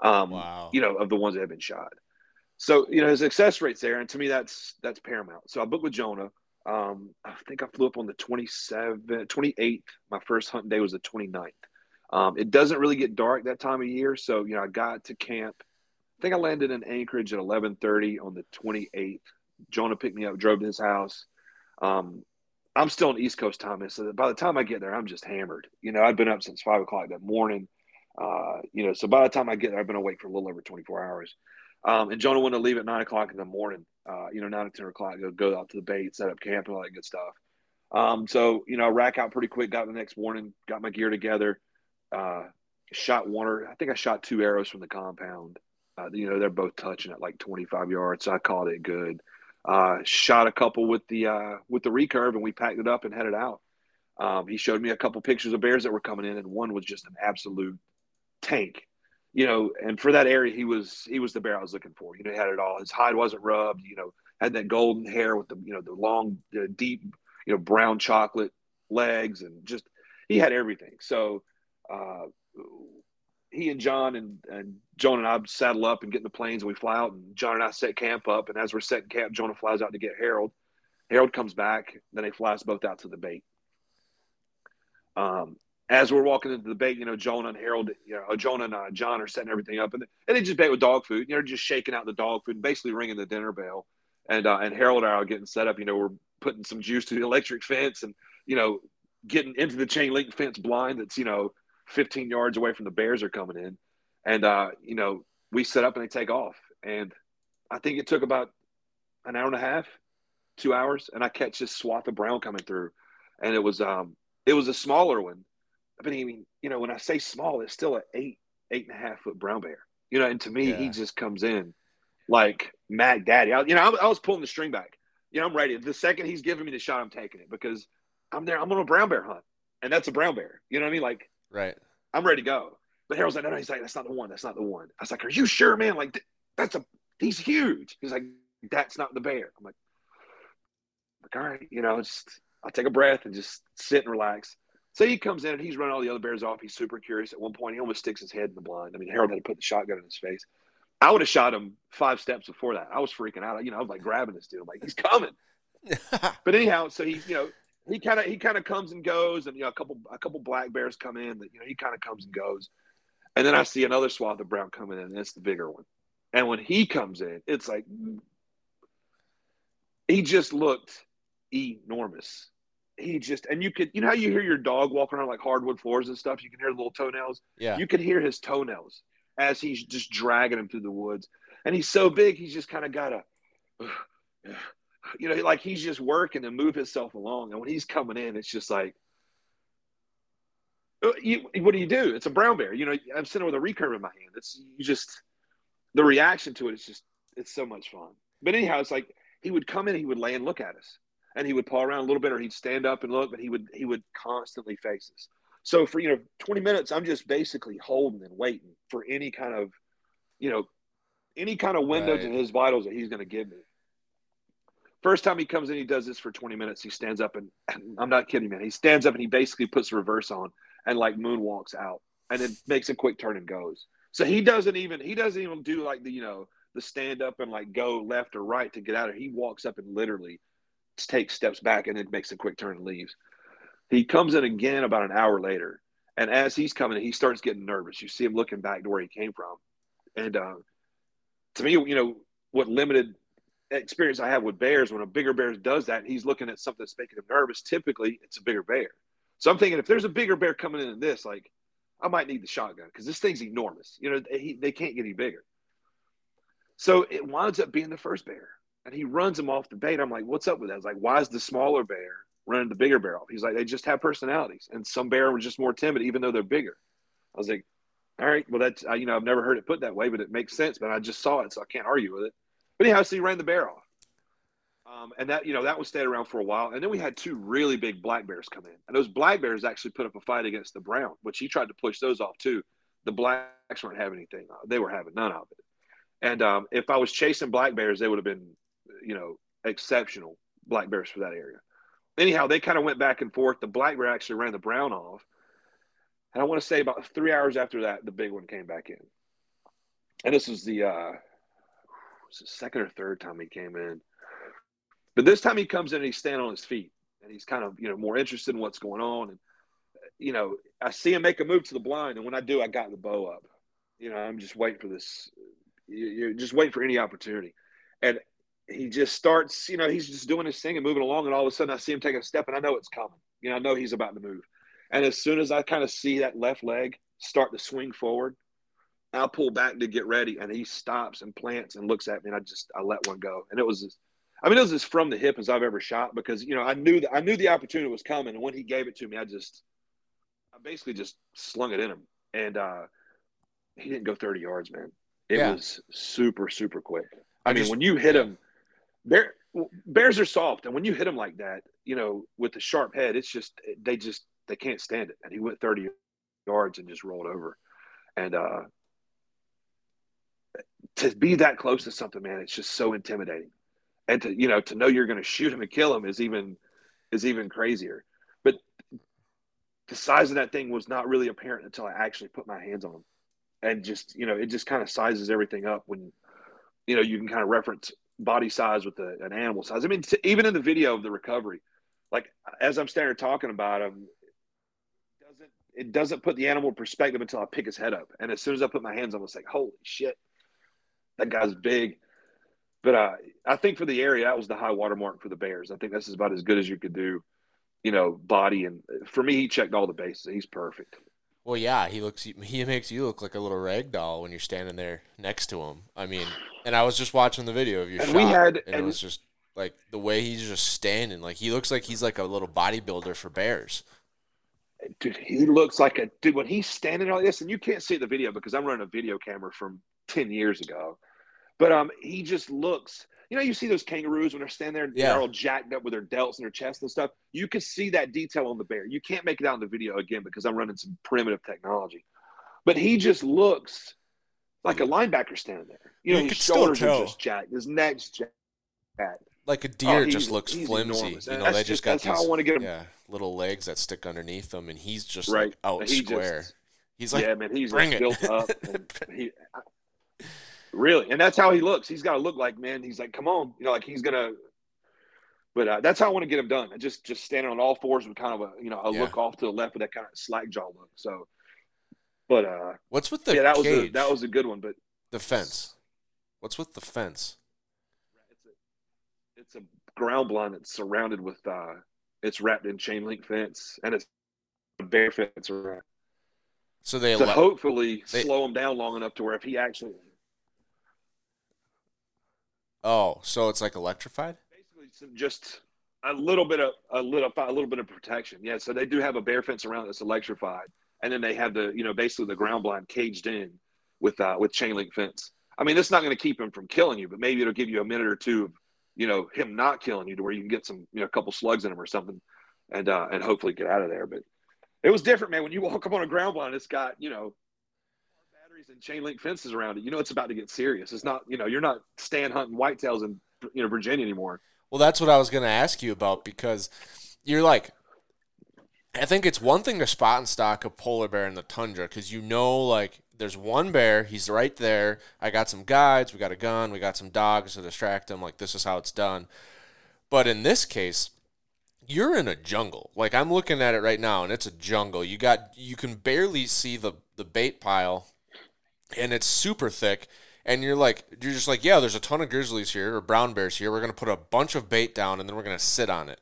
Um, Wow. You know, of the ones that have been shot. So you know his success rate's there, and to me that's that's paramount. So I booked with Jonah. Um, I think I flew up on the 27th, 28th. My first hunt day was the 29th. Um, it doesn't really get dark that time of year, so you know I got to camp. I think I landed in Anchorage at 11:30 on the 28th. Jonah picked me up, drove to his house. Um, I'm still on East Coast time, so by the time I get there, I'm just hammered. You know, I've been up since five o'clock that morning. Uh, you know, so by the time I get there, I've been awake for a little over 24 hours. Um, and Jonah wanted to leave at nine o'clock in the morning. Uh, you know, nine or ten o'clock, go go out to the bait, set up camp, and all that good stuff. Um, so you know, I rack out pretty quick. Got the next morning, got my gear together. Uh, shot one or I think I shot two arrows from the compound. Uh, you know, they're both touching at like 25 yards, so I called it good. Uh, shot a couple with the uh, with the recurve, and we packed it up and headed out. Um, he showed me a couple pictures of bears that were coming in, and one was just an absolute tank. You know, and for that area, he was he was the bear I was looking for. You know, he had it all. His hide wasn't rubbed. You know, had that golden hair with the you know the long, the deep, you know, brown chocolate legs, and just he had everything. So uh, he and John and, and Jonah and I saddle up and get in the planes and we fly out and John and I set camp up. And as we're setting camp, Jonah flies out to get Harold. Harold comes back. Then they fly us both out to the bait. Um, as we're walking into the bait, you know, Jonah and Harold, you know, Jonah and uh, John are setting everything up, and, and they just bait with dog food. You know, just shaking out the dog food, and basically ringing the dinner bell. And uh, and Harold and I are getting set up. You know, we're putting some juice to the electric fence, and you know, getting into the chain link fence blind that's you know 15 yards away from the bears are coming in, and uh, you know, we set up and they take off, and I think it took about an hour and a half, two hours, and I catch this swath of brown coming through, and it was um it was a smaller one I mean, you know, when I say small, it's still an eight, eight and a half foot brown bear. You know, and to me, yeah. he just comes in like Mac Daddy. I, you know, I, I, was pulling the string back. You know, I'm ready. The second he's giving me the shot, I'm taking it because I'm there. I'm on a brown bear hunt, and that's a brown bear. You know what I mean? Like, right. I'm ready to go. But Harold's like, no, no. He's like, that's not the one. That's not the one. I was like, are you sure, man? Like, that's a. He's huge. He's like, that's not the bear. I'm like, like all right, you know, just I'll take a breath and just sit and relax. So he comes in and he's running all the other bears off. He's super curious. At one point, he almost sticks his head in the blind. I mean, Harold had to put the shotgun in his face. I would have shot him five steps before that. I was freaking out. You know, I was like grabbing this dude. I'm like, he's coming. but anyhow, so he, you know, he kind of he kind of comes and goes, and you know, a couple a couple black bears come in. That you know, he kind of comes and goes, and then I see another swath of brown coming in, and it's the bigger one. And when he comes in, it's like he just looked enormous. He just and you could you know how you hear your dog walking around like hardwood floors and stuff? You can hear the little toenails? Yeah. You can hear his toenails as he's just dragging him through the woods. And he's so big he's just kind of got to you know like he's just working to move himself along and when he's coming in it's just like uh, you, what do you do it's a brown bear you know i'm sitting with a recurve in my hand it's you just the reaction to it is just it's so much fun but anyhow it's like he would come in he would lay and look at us and he would paw around a little bit or he'd stand up and look, but he would he would constantly face us. So for you know 20 minutes, I'm just basically holding and waiting for any kind of, you know, any kind of window right. to his vitals that he's going to give me. First time he comes in, he does this for 20 minutes. He stands up and I'm not kidding, man. He stands up and he basically puts the reverse on and like moonwalks out and then makes a quick turn and goes. So he doesn't even he doesn't even do like the you know the stand up and like go left or right to get out of. He walks up and literally takes steps back and then makes a quick turn and leaves. He comes in again about an hour later, and as he's coming, he starts getting nervous. You see him looking back to where he came from, and uh, to me, you know what limited experience I have with bears when a bigger bear does that, he's looking at something that's making him nervous. Typically, it's a bigger bear. So I'm thinking if there's a bigger bear coming in this, like I might need the shotgun because this thing's enormous. You know, he, they can't get any bigger. So it winds up being the first bear and he runs him off the bait. I'm like, what's up with that? I was like, why is the smaller bear running the bigger bear off? He's like, they just have personalities, and some bear were just more timid, even though they're bigger. I was like, all right, well, that's you know, I've never heard it put that way, but it makes sense. But I just saw it, so I can't argue with it. But anyhow, so he ran the bear off. Um, and that you know that was stayed around for a while, and then we had two really big black bears come in, and those black bears actually put up a fight against the brown, which he tried to push those off too. The blacks weren't having anything; they were having none of it. And um, if I was chasing black bears, they would have been you know, exceptional black bears for that area. Anyhow, they kind of went back and forth. The black bear actually ran the brown off. And I want to say about three hours after that, the big one came back in. And this was the uh second or third time he came in. But this time he comes in and he's standing on his feet and he's kind of you know more interested in what's going on and you know I see him make a move to the blind and when I do I got the bow up. You know I'm just waiting for this. You're just waiting for any opportunity, and he just starts. You know he's just doing his thing and moving along, and all of a sudden I see him take a step and I know it's coming. You know I know he's about to move, and as soon as I kind of see that left leg start to swing forward, I'll pull back to get ready, and he stops and plants and looks at me, and I just I let one go, and it was I mean, it was as from the hip as I've ever shot because you know I knew that I knew the opportunity was coming, and when he gave it to me, I just I basically just slung it in him, and uh, he didn't go thirty yards, man. It Yeah. was super super quick. I, I mean, just- when you hit yeah. him, bear bears are soft, and when you hit them like that, you know, with the sharp head, it's just they just they can't stand it, and he went thirty yards and just rolled over, and uh, to be that close to something, man, it's just so intimidating. And to you know to know you're going to shoot him and kill him is even is even crazier. But the size of that thing was not really apparent until i actually put my hands on him. And just you know it just kind of sizes everything up when you know you can kind of reference body size with the, an animal size. I mean even in the video of the recovery like as i'm standing talking about him it doesn't it doesn't put the animal perspective until i pick his head up. And as soon as i put my hands on him it's like holy shit that guy's big but uh, I think for the area, that was the high water mark for the Bears. I think this is about as good as you could do, you know, body. And for me, he checked all the bases. He's perfect. Well, yeah, he looks. He makes you look like a little rag doll when you're standing there next to him. I mean, and I was just watching the video of your And shot, we had- and, it was just like the way he's just standing. Like he looks like he's like a little bodybuilder for bears. Dude, he looks like a dude when he's standing like this, and you can't see the video because I'm running a video camera from 10 years ago. But um, he just looks. You know, you see those kangaroos when they're standing there, Yeah. they're all jacked up with their delts and their chest and stuff. You can see that detail on the bear. You can't make it out in the video again because I'm running some primitive technology. But he just looks like a linebacker standing there. You know, You his still shoulders are just jacked, his neck's jacked. Like a deer Oh, just looks flimsy. enormous. You know, that's they just just- got that's how I wanna get him. yeah little legs that stick underneath them, and he's just Right. like out he just- square. he's like, yeah, man, he's bring like it. built up. And he, really, and that's how he looks. He's got to look like man. He's like, come on, you know, like he's gonna. But uh, that's how I want to get him done. And just just standing on all fours with kind of a you know a Yeah. look off to the left with that kind of slack jaw look. So, but uh, What's with the yeah, that was a, that was a good one. But the fence. What's with the fence? it's a, it's a ground blind that's surrounded with uh, it's wrapped in chain link fence and it's a bear fence around. So they to allow- hopefully they- slow him down long enough to where if he actually Oh, so it's like electrified? basically just a little bit of a little a little bit of protection. Yeah, so they do have a bear fence around that's electrified, and then they have the you know basically the ground blind caged in with uh, with chain link fence. I mean, it's not going to keep him from killing you, but maybe it'll give you a minute or two of you know him not killing you to where you can get some you know a couple slugs in him or something, and uh, and hopefully get out of there. But it was different, man. When you walk up on a ground blind, it's got you know and chain link fences around it. You know it's about to get serious. It's not you know you're not stand hunting whitetails in you know Virginia anymore. Well, that's what I was going to ask you about because you're like, I think it's one thing to spot and stock a polar bear in the tundra because you know, like, there's one bear, he's right there. I got some guides, we got a gun, we got some dogs to distract him. Like, this is how it's done. But in this case, you're in a jungle. Like, I'm looking at it right now, and it's a jungle. You got, you can barely see the the bait pile, and it's super thick and you're like you're just like yeah there's a ton of grizzlies here or brown bears here. We're going to put a bunch of bait down and then we're going to sit on it.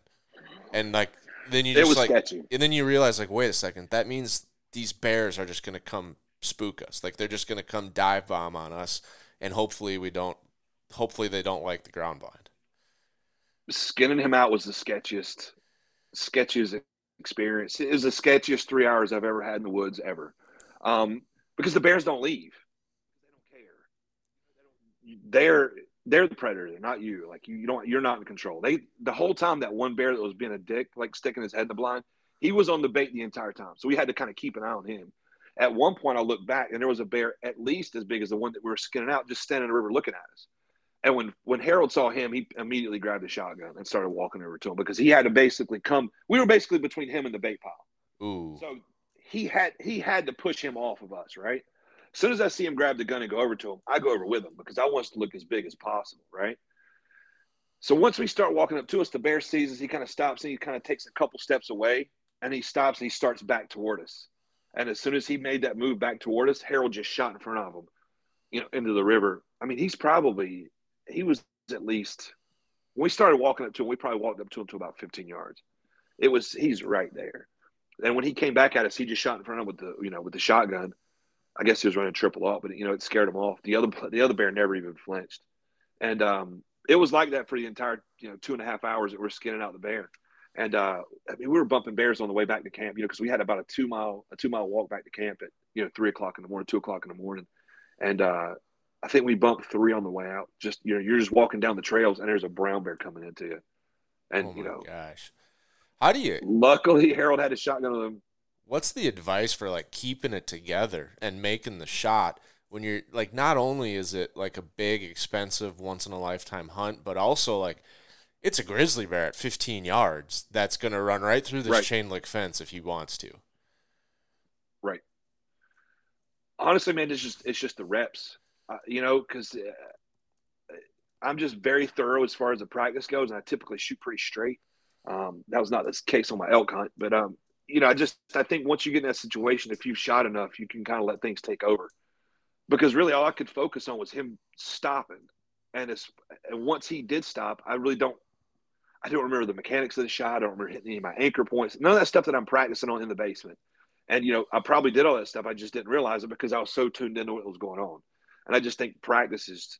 And like then you It just like sketchy. and then you realize like wait a second that means these bears are just going to come spook us. Like they're just going to come dive bomb on us and hopefully we don't hopefully they don't like the ground blind. Skinning him out was the sketchiest, sketchiest experience. It was the sketchiest three hours I've ever had in the woods ever, um, because the bears don't leave. They don't care. They don't, they're they're the predator, not you. Like you, you don't. You're not in control. They the whole time that one bear that was being a dick, like sticking his head in the blind, he was on the bait the entire time. So we had to kind of keep an eye on him. At one point, I looked back and there was a bear at least as big as the one that we were skinning out, just standing in the river looking at us. And when when Harold saw him, he immediately grabbed a shotgun and started walking over to him because he had to basically come. We were basically between him and the bait pile, ooh so he had he had to push him off of us, right? As soon as I see him grab the gun and go over to him, I go over with him because I want to look as big as possible, right? So once we start walking up to us, the bear sees us. He kind of stops and he kind of takes a couple steps away, and he stops and he starts back toward us. And as soon as he made that move back toward us, Harold just shot in front of him, you know, into the river. I mean, he's probably he was at least when we started walking up to him, we probably walked up to him to about 15 yards. It was he's right there. And when he came back at us, he just shot in front of him with the you know with the shotgun. I guess he was running triple ought, but you know it scared him off. The other the other bear never even flinched, and um, it was like that for the entire you know two and a half hours that we're skinning out the bear. And uh, I mean, we were bumping bears on the way back to camp, you know, because we had about a two mile a two mile walk back to camp at you know three o'clock in the morning, two o'clock in the morning, and uh, I think we bumped three on the way out. Just you know, you're just walking down the trails, and there's a brown bear coming into you, and oh you know, gosh. How do you luckily Harold had a shotgun on him. what's the advice for like keeping it together and making the shot when you're like not only is it like a big expensive once in a lifetime hunt but also like it's a grizzly bear at 15 yards that's going to run right through this Right. chain link fence if he wants to Right. Honestly, man, it's just it's just the reps, uh, you know, because uh, I'm just very thorough as far as the practice goes, and I typically shoot pretty straight. Um, that was not the case on my elk hunt, but um, you know, I just I think once you get in that situation, if you've shot enough, you can kind of let things take over. Because really, all I could focus on was him stopping, and as and once he did stop, I really don't. I don't remember the mechanics of the shot. I don't remember hitting any of my anchor points. None of that stuff that I'm practicing on in the basement. And you know, I probably did all that stuff. I just didn't realize it because I was so tuned into what was going on. And I just think practice is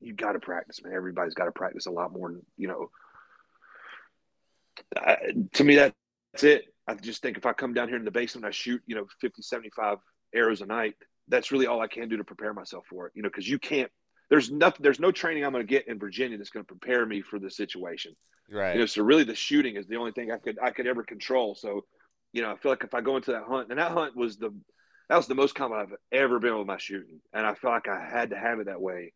you got to practice, man. Everybody's got to practice a lot more you know. I, to me, that, that's it. I just think if I come down here in the basement, I shoot, you know, 50, 75 arrows a night. That's really all I can do to prepare myself for it. You know, because you can't. There's nothing. There's no training I'm going to get in Virginia that's going to prepare me for the situation. right You know, so really the shooting is the only thing I could I could ever control. So, you know, I feel like if I go into that hunt, and that hunt was the that was the most confident I've ever been with my shooting, and I feel like I had to have it that way,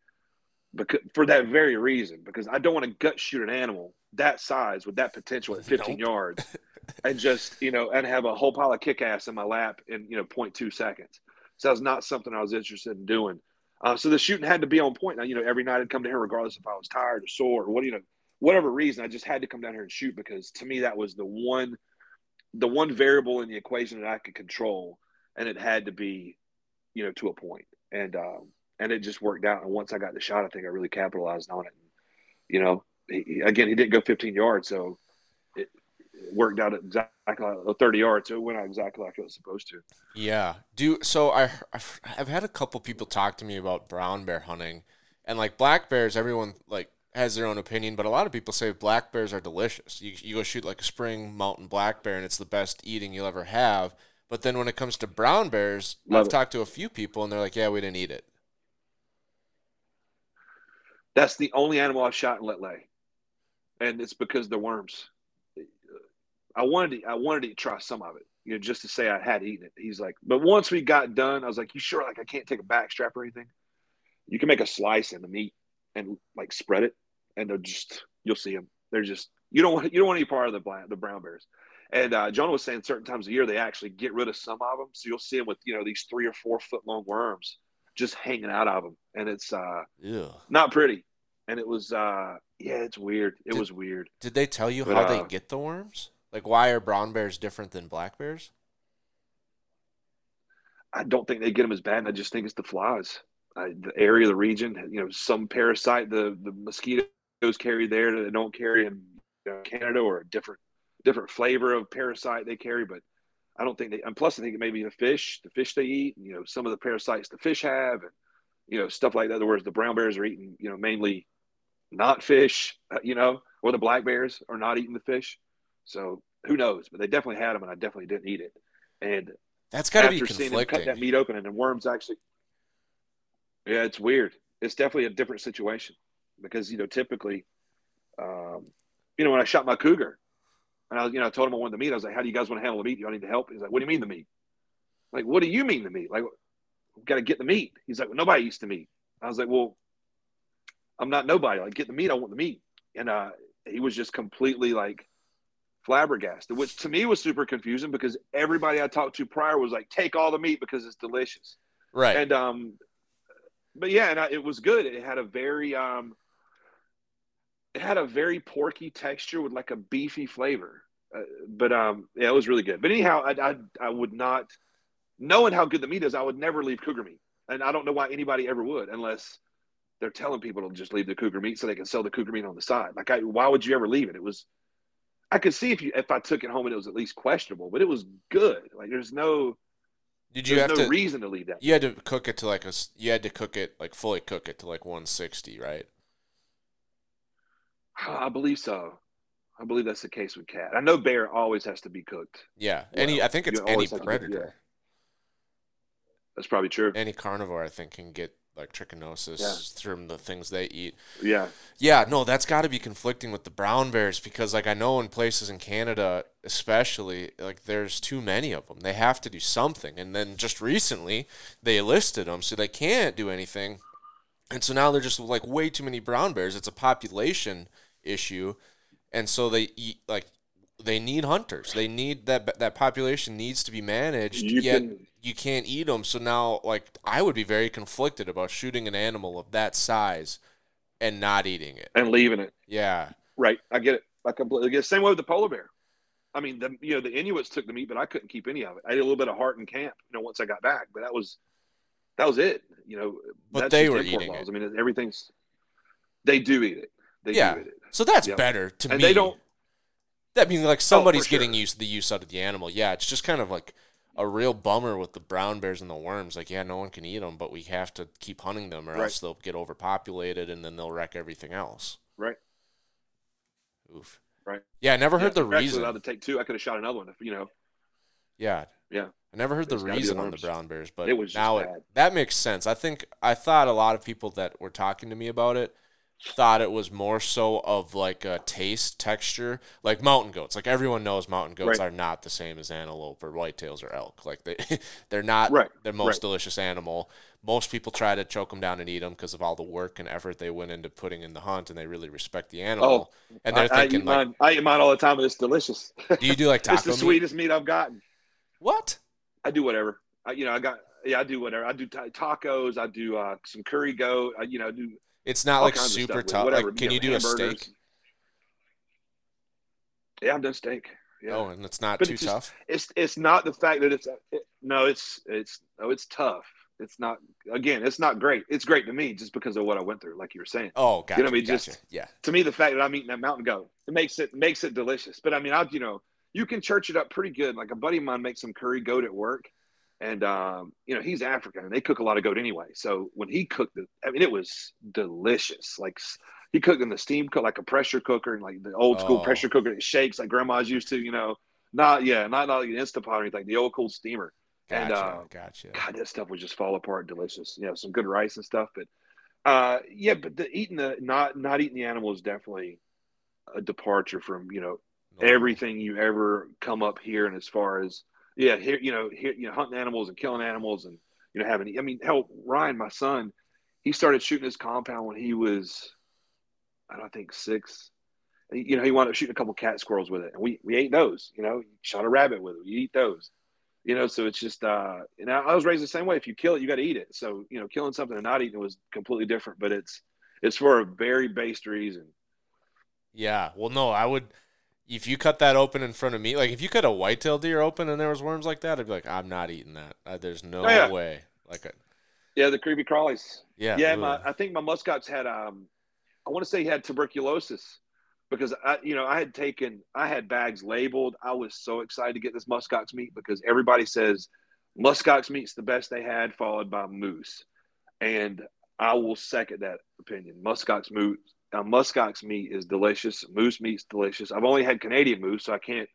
because for that very reason, because I don't want to gut shoot an animal that size with that potential at 15 Nope. yards, and just you know, and have a whole pile of kick ass in my lap in you know 0.2 seconds. So that's not something I was interested in doing. Uh, so the shooting had to be on point. Now, you know, every night I'd come to here, regardless if I was tired or sore or what, you know, whatever reason, I just had to come down here and shoot because to me that was the one, the one variable in the equation that I could control, and it had to be, you know, to a point, and um, and it just worked out. And once I got the shot, I think I really capitalized on it. And, you know, he, again, he didn't go 15 yards, so it, it worked out exactly like 30 yards, so it went out exactly like it was supposed to. Yeah. Do so I I've, I've had a couple people talk to me about brown bear hunting and like black bears everyone like has their own opinion, but a lot of people say black bears are delicious. You you go shoot like a spring mountain black bear and it's the best eating you'll ever have. But then when it comes to brown bears, Love I've it. talked to a few people and they're like, "Yeah, we didn't eat it." That's the only animal I've shot and let lay, and it's because they're worms. I wanted to, I wanted to try some of it, you know, just to say I had eaten it. He's like, but once we got done, I was like, "You sure? Like, I can't take a backstrap or anything? You can make a slice in the meat and like spread it, and they'll just you'll see them. They're just you don't want you don't want any part of the black, the brown bears." And uh, John was saying certain times of year they actually get rid of some of them, so you'll see them with you know these three or four foot long worms just hanging out of them, and it's uh Ew. not pretty. And it was uh yeah, it's weird. It Did- was weird. Did they tell you But, how uh, they get the worms? Like why are brown bears different than black bears? I don't think they get them as bad. I just think it's the flies. I, the area, the region, you know, some parasite the the mosquitoes carry there that they don't carry in Canada, or a different different flavor of parasite they carry. But I don't think they. And plus, I think it may be the fish, the fish they eat. You know, some of the parasites the fish have, and you know, stuff like that. Whereas the brown bears are eating, you know, mainly not fish. uh, You know, or the black bears are not eating the fish. So who knows? But they definitely had them, and I definitely didn't eat it. And That's got to be after seeing cut that meat open and the worms actually yeah it's weird it's definitely a different situation because you know typically um, you know when i shot my cougar and i was you know i told him i wanted the meat i was like how do you guys want to handle the meat do you need to help he's like what do you mean the meat like what do you mean the meat like got to get the meat he's like well, nobody eats the meat i was like well i'm not nobody like get the meat i want the meat and uh he was just completely like flabbergasted, which to me was super confusing because everybody I talked to prior was like, take all the meat because it's delicious. Right. And um, but yeah, and I, it was good. It had a very um, it had a very porky texture with like a beefy flavor. Uh, but um, yeah, it was really good. But anyhow, I, I I would not, knowing how good the meat is, I would never leave cougar meat, and I don't know why anybody ever would, unless they're telling people to just leave the cougar meat so they can sell the cougar meat on the side. Like, I, why would you ever leave it? It was, I could see if you if I took it home and it was at least questionable, but it was good. Like, there's no Did you have no to? reason to leave that. You had to cook it to like a. You had to cook it like fully cook it to like 160, right? I believe so. I believe that's the case with cat. I know bear always has to be cooked. Yeah. Any. I think it's any predator. That's probably true. Any carnivore, I think, can get like trichinosis Yeah. from the things they eat. Yeah. Yeah, no, that's got to be conflicting with the brown bears because, like, I know in places in Canada, especially, like, there's too many of them. They have to do something, and then just recently they listed them, so they can't do anything, and so now they're just like way too many brown bears. It's a population issue, and so they eat like they need hunters. They need that that population needs to be managed. You yet can you can't eat them. So now, like, I would be very conflicted about shooting an animal of that size and not eating it. and leaving it. Yeah. Right. I get it. I completely get it. Same way with the polar bear. I mean, the you know the Inuits took the meat, but I couldn't keep any of it. I ate a little bit of heart in camp, you know, once I got back, but that was that was it. You know, But they were eating laws. it. I mean, everything's they do eat it. They Yeah. do eat it, So that's Yeah. better to and me. they don't. That means like oh, somebody's sure. getting use the use out of the animal. Yeah, it's just kind of like a real bummer with the brown bears and the worms. Like, yeah, no one can eat them, but we have to keep hunting them, or Right. else they'll get overpopulated and then they'll wreck everything else. Right. Oof. Right. Yeah, I never heard Yeah, the you're actually reason. allowed to take two. I could have shot another one. If you know, Yeah. Yeah. I never heard the It's the reason on the brown bears, but It was now it, that makes sense. I think I thought a lot of people that were talking to me about it thought it was more so of like a taste texture, like mountain goats. Like everyone knows mountain goats Right. are not the same as antelope or whitetails or elk. Like they they're not Right, the most right. delicious animal. Most people try to choke them down and eat them because of all the work and effort they went into putting in the hunt, and they really respect the animal. oh, and they're Oh, I, I thinking eat like, mine. I eat mine all the time, and it's delicious. do you do like taco it's the meat? sweetest meat I've gotten. What? I do whatever. I, you know, I got yeah, I do whatever. I do ta tacos. I do uh, some curry goat. I, you know, do It's not like super tough. Whatever. Like, can know, you do a steak? Yeah, I've done steak. Yeah. Oh, and it's not But too it's just- tough. It's it's not the fact that it's it, no, it's it's no, it's tough. It's not again, it's not great. It's great to me just because of what I went through, like you were saying. Oh, gotcha. You know what I mean? gotcha. Just- yeah. To me, the fact that I'm eating that mountain goat, it makes it makes it delicious. But I mean, I you know, you can church it up pretty good. Like a buddy of mine makes some curry goat at work. And um, you know, he's African and they cook a lot of goat anyway. So when he cooked it, I mean it was delicious. Like he cooked in the steam cook like a pressure cooker and like the old school Oh. pressure cooker that shakes like grandma's used to, you know. Not yeah, not not like an instant pot or anything, the old cool steamer. And, Gotcha. uh, gotcha. God, that stuff would just fall apart delicious. You know, some good rice and stuff. But uh yeah, but the eating the not not eating the animal is definitely a departure from, you know, everything you ever come up here and as far as yeah here you know here you know hunting animals and killing animals and you know having i mean hell ryan my son he started shooting his compound when he was i don't think six. You know he wound up shooting a couple cat squirrels with it. And we we ate those you know shot a rabbit with it. You eat those you know so it's just uh and I, I was raised the same way. If you kill it you got to eat it. So you know killing something and not eating it was completely different but it's it's for a very based reason. Yeah. Well, no, I would. If you cut that open in front of me, like if you cut a whitetail deer open and there was worms like that, I'd be like, I'm not eating that. Uh, there's no Oh, yeah. way. Like, a, yeah the creepy crawlies yeah. Yeah, my, I think my muskox had um, I want to say he had tuberculosis because I, you know, I had taken, I had bags labeled. I was so excited to get this muskox meat because everybody says muskox meat's the best they had, followed by moose, and I will second that opinion. Muskox moose, uh, muskox meat is delicious. Moose meat's delicious. I've only had Canadian moose, so I can't,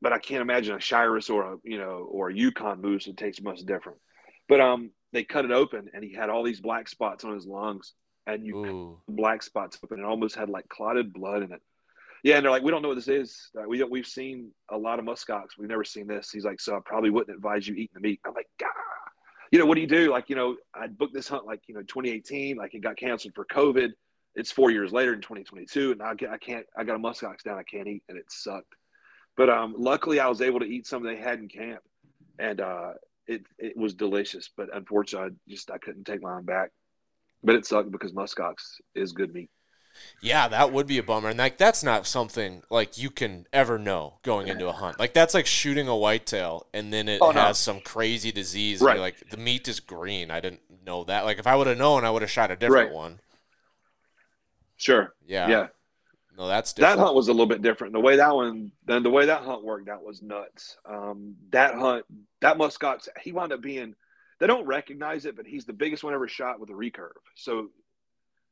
but I can't imagine a Shiras or a you know or a Yukon moose. It tastes much different. But um, they cut it open, and he had all these black spots on his lungs, and you Ooh. black spots open and almost had like clotted blood in it. Yeah, and they're like, we don't know what this is. Uh, We we've seen a lot of muskox. We've never seen this. He's like, so I probably wouldn't advise you eating the meat. I'm like, God, you know, what do you do? Like, you know, I booked this hunt like you know 2018. Like it got canceled for COVID. It's four years later in 2022, and I, get, I can't. I got a muskox down. I can't eat, and it sucked. But um, luckily, I was able to eat some they had in camp, and uh, it it was delicious. But unfortunately, I just I couldn't take mine back. But it sucked because muskox is good meat. Yeah, that would be a bummer. And like that's not something like you can ever know going into a hunt. Like that's like shooting a whitetail and then it Oh, no. has some crazy disease Right. like the meat is green. I didn't know that. Like if I would have known, I would have shot a different Right. one. Sure. Yeah. Yeah. No, that's That different. hunt was a little bit different. The way that one, then the way that hunt worked out was nuts. Um, that hunt, that muskox, he wound up being. They don't recognize it, but he's the biggest one ever shot with a recurve. So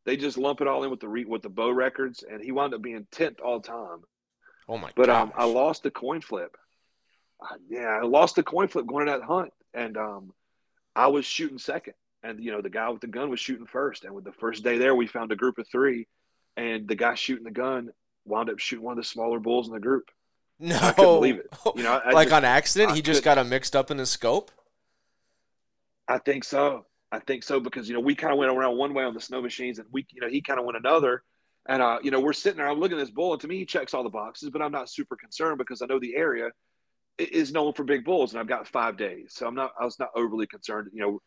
they just lump it all in with the re, with the bow records, and he wound up being tenth all time. oh my But god. um, I lost the coin flip. Uh, yeah, I lost the coin flip going to that hunt, and um, I was shooting second, and you know the guy with the gun was shooting first. And with the first day there, we found a group of three, and the guy shooting the gun wound up shooting one of the smaller bulls in the group. no. I couldn't believe it. You know, I like just- on accident, I he just got him mixed up in his scope. I think so. I think so because you know we kind of went around one way on the snow machines, and we you know he kind of went another. And uh, you know we're sitting there. I'm looking at this bull, and to me he checks all the boxes, but I'm not super concerned because I know the area is known for big bulls, and I've got five days, so I'm not. I was not overly concerned. You know,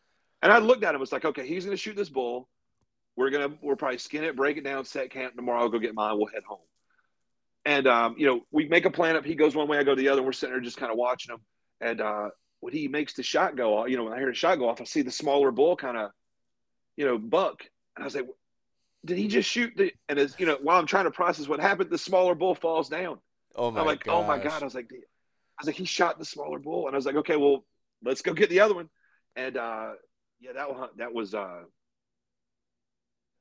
and I looked at him. It's like, okay, he's going to shoot this bull. We're gonna we'll probably skin it, break it down, set camp. Tomorrow I'll go get mine. We'll head home. And um, you know we make a plan up. He goes one way, I go the other. And we're sitting there just kind of watching him. And uh, when he makes the shot go off, you know, when I hear the shot go off, I see the smaller bull kind of, you know, buck. And I was like, did he just shoot the, and as, you know, while I'm trying to process what happened, the smaller bull falls down. Oh my I'm like, oh my. God. I was like, I was like, he shot the smaller bull. And I was like, okay, well, let's go get the other one. And uh, yeah, that one, that was, uh,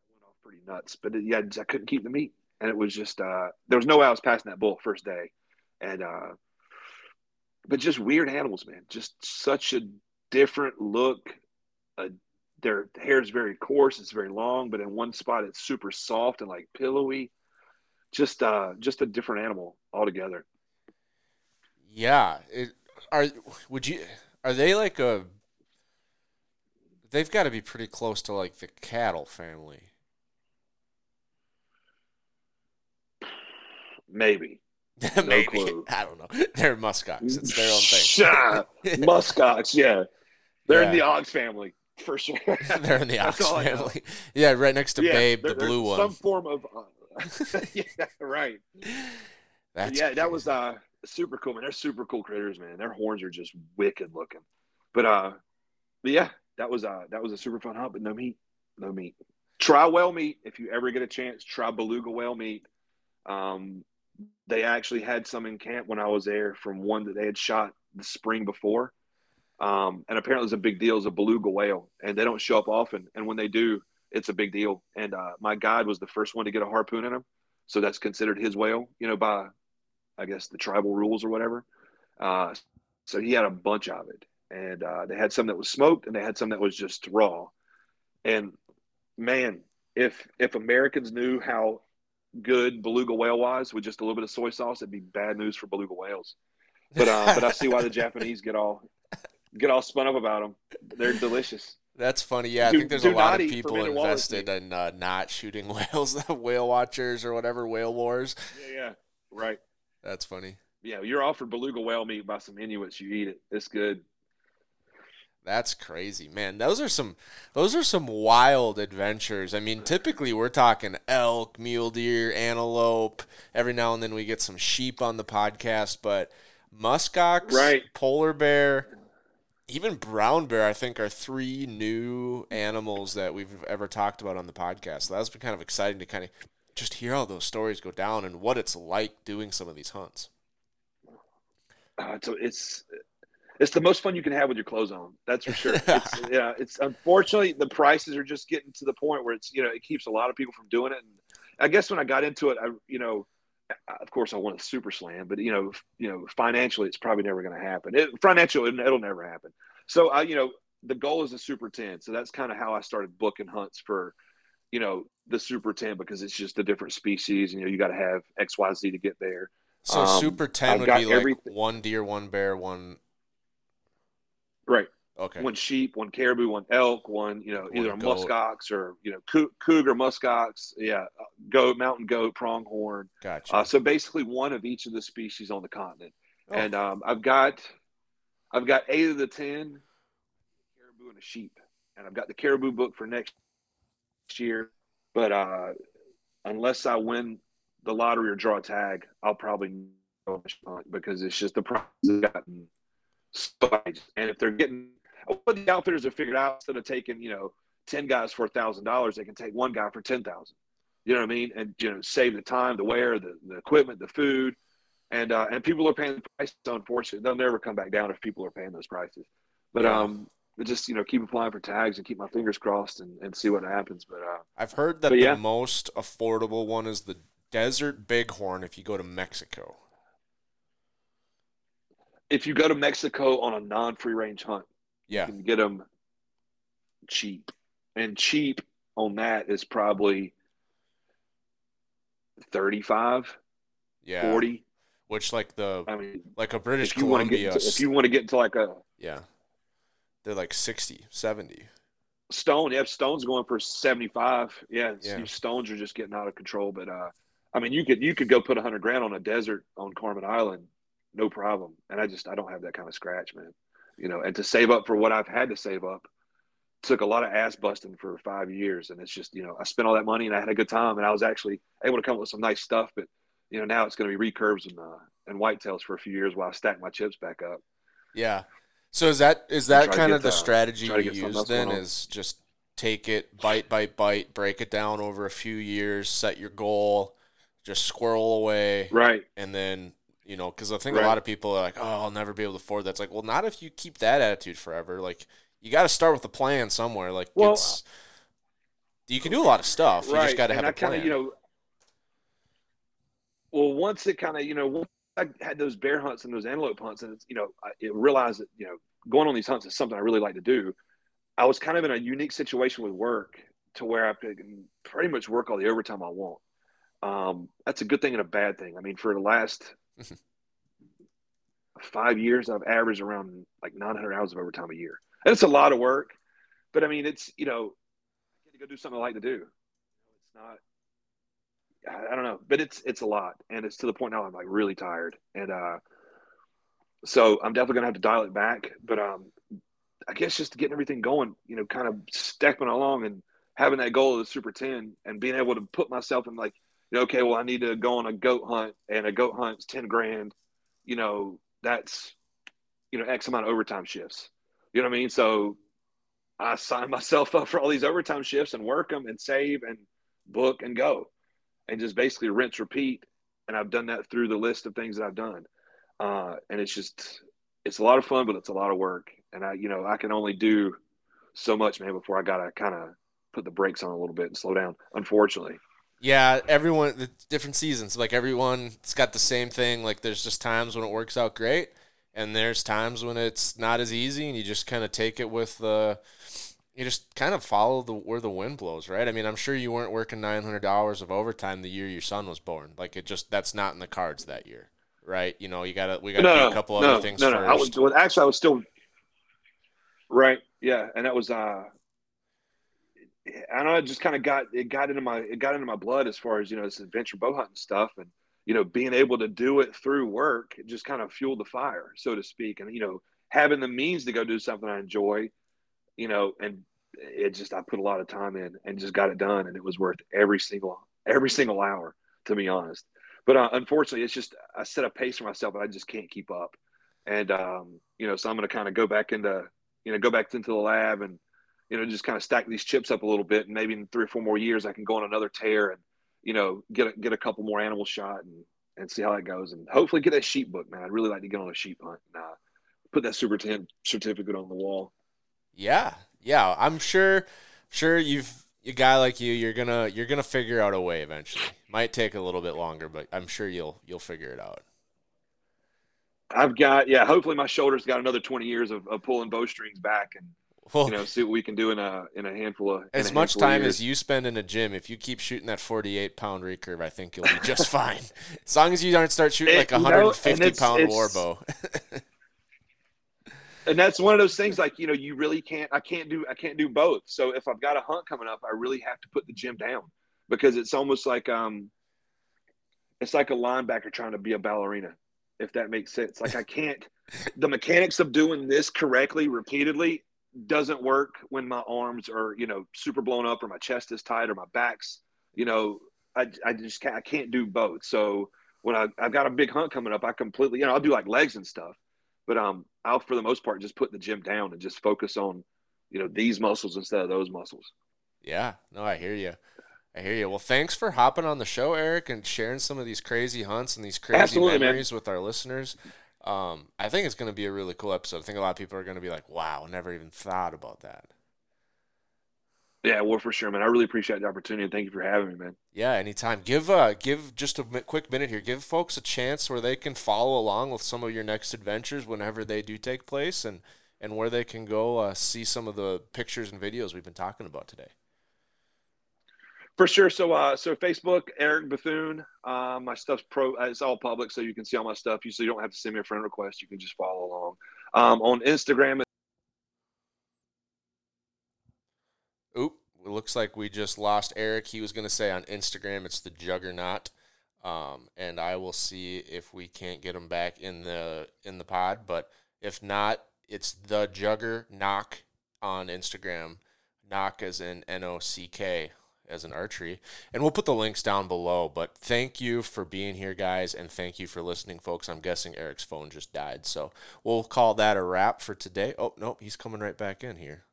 went off pretty nuts, but yeah, I couldn't keep the meat. And it was just, uh, there was no way I was passing that bull first day. And, uh, but just weird animals, man. Just such a different look. Uh, their hair is very coarse, it's very long, but in one spot it's super soft and like pillowy. Just, uh, just a different animal altogether. Yeah. It, are would you are they like a They've got to be pretty close to like the cattle family. Maybe. Maybe. clue. I don't know. They're muskox. It's their own thing. Muskox, yeah. They're in the Ox family for sure. They're in the Ox all I know. family. Yeah, right next to Yeah, Babe, the blue one. Some form of. Uh, yeah, right. That's yeah, that was uh super cool, man. They're super cool critters, man. Their horns are just wicked looking. But uh, but yeah, that was uh that was a super fun hunt, but no meat, no meat. Try whale meat if you ever get a chance. Try beluga whale meat. Um, they actually had some in camp when I was there from one that they had shot the spring before. Um, and apparently it's a big deal. It's a beluga whale, and they don't show up often. And when they do, it's a big deal. And uh, my guide was the first one to get a harpoon in him, so that's considered his whale. You know, by I guess the tribal rules or whatever. Uh, so he had a bunch of it, and uh, they had some that was smoked, and they had some that was just raw. And man, if if Americans knew how good beluga whale was with just a little bit of soy sauce, it'd be bad news for beluga whales. But uh, but I see why the Japanese get all get all spun up about them. They're delicious. That's funny. Yeah, I think there's a lot of people invested in uh, not shooting whales, whale watchers or whatever, whale wars. Yeah, yeah, right. That's funny. Yeah, you're offered beluga whale meat by some Inuits. You eat it. It's good. That's crazy, man. Those are some those are some wild adventures. I mean, typically we're talking elk, mule deer, antelope. Every now and then we get some sheep on the podcast, but muskox, Right. polar bear, even brown bear, I think are three new animals that we've ever talked about on the podcast. So that's been kind of exciting to kind of just hear all those stories go down and what it's like doing some of these hunts. Uh, so it's it's the most fun you can have with your clothes on. That's for sure. It's, yeah, it's unfortunately the prices are just getting to the point where it's you know it keeps a lot of people from doing it. And I guess when I got into it, I you know, of course I want a super slam, but you know, you know, financially it's probably never going to happen. It, financially, it, it'll never happen. So I you know the goal is a super ten. So that's kind of how I started booking hunts for you know the super ten because it's just a different species. You know, you got to have X Y Z to get there. So Um, Super 10 I've would be like everything- one deer, one bear, one Right. Okay. one sheep, one caribou, one elk, one you know either a muskox or you know cougar, muskox, yeah, uh, goat, mountain goat, pronghorn. Gotcha. Uh, so basically, one of each of the species on the continent. Oh. And um, I've got I've got eight of the ten caribou and a sheep, and I've got the caribou book for next year. But uh, unless I win the lottery or draw a tag, I'll probably because it's just the price has gotten And if they're getting what the outfitters have figured out, instead of taking you know ten guys for a thousand dollars, they can take one guy for ten thousand. You know what I mean? And you know, save the time, the wear, the, the equipment, the food, and uh, and people are paying the prices. Unfortunately, they'll never come back down if people are paying those prices. But um, but just you know, keep applying for tags and keep my fingers crossed and, and see what happens. But uh, I've heard that But yeah. the most affordable one is the desert bighorn if you go to Mexico. If you go to Mexico on a non-free range hunt, Yeah. you can get them cheap, and cheap on that is probably 35, Yeah. 40. Which like the I mean, like a British if you want to get Columbia into, if you want to get into like a yeah. They're like 60, 70. stone, yeah, stone's going for 75. Yeah, Yeah. stones are just getting out of control. But uh, I mean, you could you could go put a hundred grand on a desert on Carmen Island, no problem. And I just I don't have that kind of scratch, man. You know, and to save up for what I've had to save up took a lot of ass busting for five years. And it's just you know I spent all that money and I had a good time and I was actually able to come up with some nice stuff. But you know now it's going to be recurves and uh, and whitetails for a few years while I stack my chips back up. Yeah. So is that is that kind of the the- strategy you use then is just take it bite by bite, break it down over a few years, set your goal, just squirrel away Right. and then you know because I think a lot of people are like, "Oh, I'll never be able to afford that." It's like, well, not if you keep that attitude forever. Like, you got to start with a plan somewhere. Like, Well, it's you can do a lot of stuff. You just got to have I a plan. Kinda, you know, well, once it kind of, you know, once I had those bear hunts and those antelope hunts, and it's, you know, I it realized that, you know, going on these hunts is something I really like to do. I was kind of in a unique situation with work to where I could pretty much work all the overtime I want. Um, that's a good thing and a bad thing. I mean, for the last five years, I've averaged around like 900 hours of overtime a year. And it's a lot of work, but I mean, it's, you know, I get to go do something I like to do. It's not, I, don't know, but it's, it's a lot. And it's to the point now I'm like really tired. And, uh, so I'm definitely gonna have to dial it back, but, um, I guess just getting everything going, you know, kind of stepping along and having that goal of the super 10 and being able to put myself in like, okay, well, I need to go on a goat hunt and a goat hunt's 10 grand, you know, that's, you know, X amount of overtime shifts. You know what I mean? So I sign myself up for all these overtime shifts and work them and save and book and go and just basically rinse, repeat. And I've done that through the list of things that I've done. Uh, and it's just, it's a lot of fun, but it's a lot of work. And I, you know, I can only do so much, man, before I got to kind of put the brakes on a little bit and slow down, unfortunately. Yeah, everyone, the different seasons. Like everyone's got the same thing. Like there's just times when it works out great, and there's times when it's not as easy, and you just kind of take it with the. You just kind of follow the where the wind blows, right? I mean, I'm sure you weren't working 900 hours of overtime the year your son was born. Like it just that's not in the cards that year, right? You know, you gotta we gotta no, do a couple no, other things no, no. first. I was, doing actually, I was still right. Yeah, and that was uh, I don't know. It just kind of got it got into my it got into my blood as far as you know this adventure bow hunting stuff, and you know being able to do it through work it just kind of fueled the fire, so to speak, and you know having the means to go do something I enjoy, you know, and it just I put a lot of time in and just got it done, and it was worth every single every single hour to be honest. But uh, unfortunately, it's just I set a pace for myself, and I just can't keep up. And um, you know, so I'm going to kind of go back into you know go back into the lab and you know just kind of stack these chips up a little bit, and maybe in three or four more years, I can go on another tear and you know get a, get a couple more animals shot and and see how that goes, and hopefully get that sheep book, man. I'd really like to get on a sheep hunt and uh, put that super ten certificate on the wall. Yeah, yeah. I'm sure. Sure, you've a guy like you. You're gonna you're gonna figure out a way eventually. Might take a little bit longer, but I'm sure you'll you'll figure it out. I've got yeah. Hopefully, my shoulders got another twenty years of, of pulling bowstrings back, and Well, you know, see what we can do in a in a handful of as much time as you spend in a gym, if you keep shooting that 48 pound recurve, I think you'll be just fine. As long as you don't start shooting It- like a know, and 150 it's- pound war bow. and that's one of those things like you know you really can't i can't do i can't do both so if i've got a hunt coming up i really have to put the gym down because it's almost like um it's like a linebacker trying to be a ballerina if that makes sense like i can't the mechanics of doing this correctly repeatedly doesn't work when my arms are you know super blown up or my chest is tight or my back's you know I, I just can't, I can't do both. So when I, I've got a big hunt coming up, I completely, you know, I'll do like legs and stuff, but um, I'll for the most part just put the gym down and just focus on, you know, these muscles instead of those muscles. Yeah, no, I hear you. I hear you. Well, thanks for hopping on the show, Eric, and sharing some of these crazy hunts and these crazy Absolutely, man. memories with our listeners. Um, I think it's going to be a really cool episode. I think a lot of people are going to be like, "Wow, never even thought about that." Yeah, well, for sure, man. I really appreciate the opportunity and thank you for having me, man. Yeah, anytime. Give uh, give just a quick minute here. Give folks a chance where they can follow along with some of your next adventures whenever they do take place, and and where they can go uh, see some of the pictures and videos we've been talking about today. For sure. So, uh, so Facebook, Eric Bethune. Uh, my stuff's pro. uh, It's all public, so you can see all my stuff. You so you don't have to send me a friend request. You can just follow along. Um, on Instagram, Oop, it looks like we just lost Eric. He was going to say on Instagram it's the JuggerNock. Um, and I will see if we can't get him back in the in the pod, but if not, it's the JuggerNock on Instagram. Nock as in N O C K as an archery. And we'll put the links down below. But thank you for being here, guys, and thank you for listening, folks. I'm guessing Eric's phone just died. So we'll call that a wrap for today. Oh, nope, he's coming right back in here.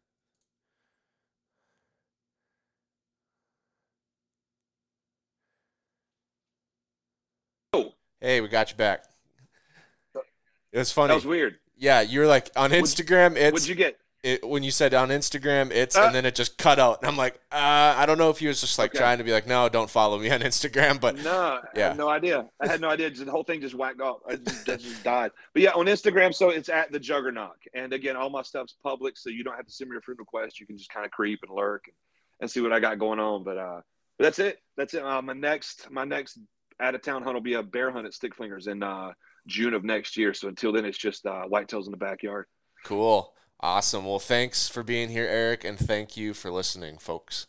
Oh. Hey, we got you back. It was funny. that was weird. Yeah, you were like on What'd- Instagram. It's What'd you get? It, when you said on Instagram, it's Uh. and then it just cut out. And I'm like, uh, I don't know if he was just like Okay. trying to be like, no, don't follow me on Instagram, but no, I yeah. had no idea. I had no idea. The whole thing just whacked off. I just, that just died. But yeah, on Instagram, so it's at the JuggerNock. And again, all my stuff's public, so you don't have to send me a friend request. You can just kind of creep and lurk and, and see what I got going on. But uh, but that's it. That's it. Uh, my next my next out of town hunt will be a bear hunt at Stick Flingers in uh, June of next year. So until then, it's just uh, whitetails in the backyard. cool, awesome. Well, thanks for being here, Eric, and thank you for listening, folks.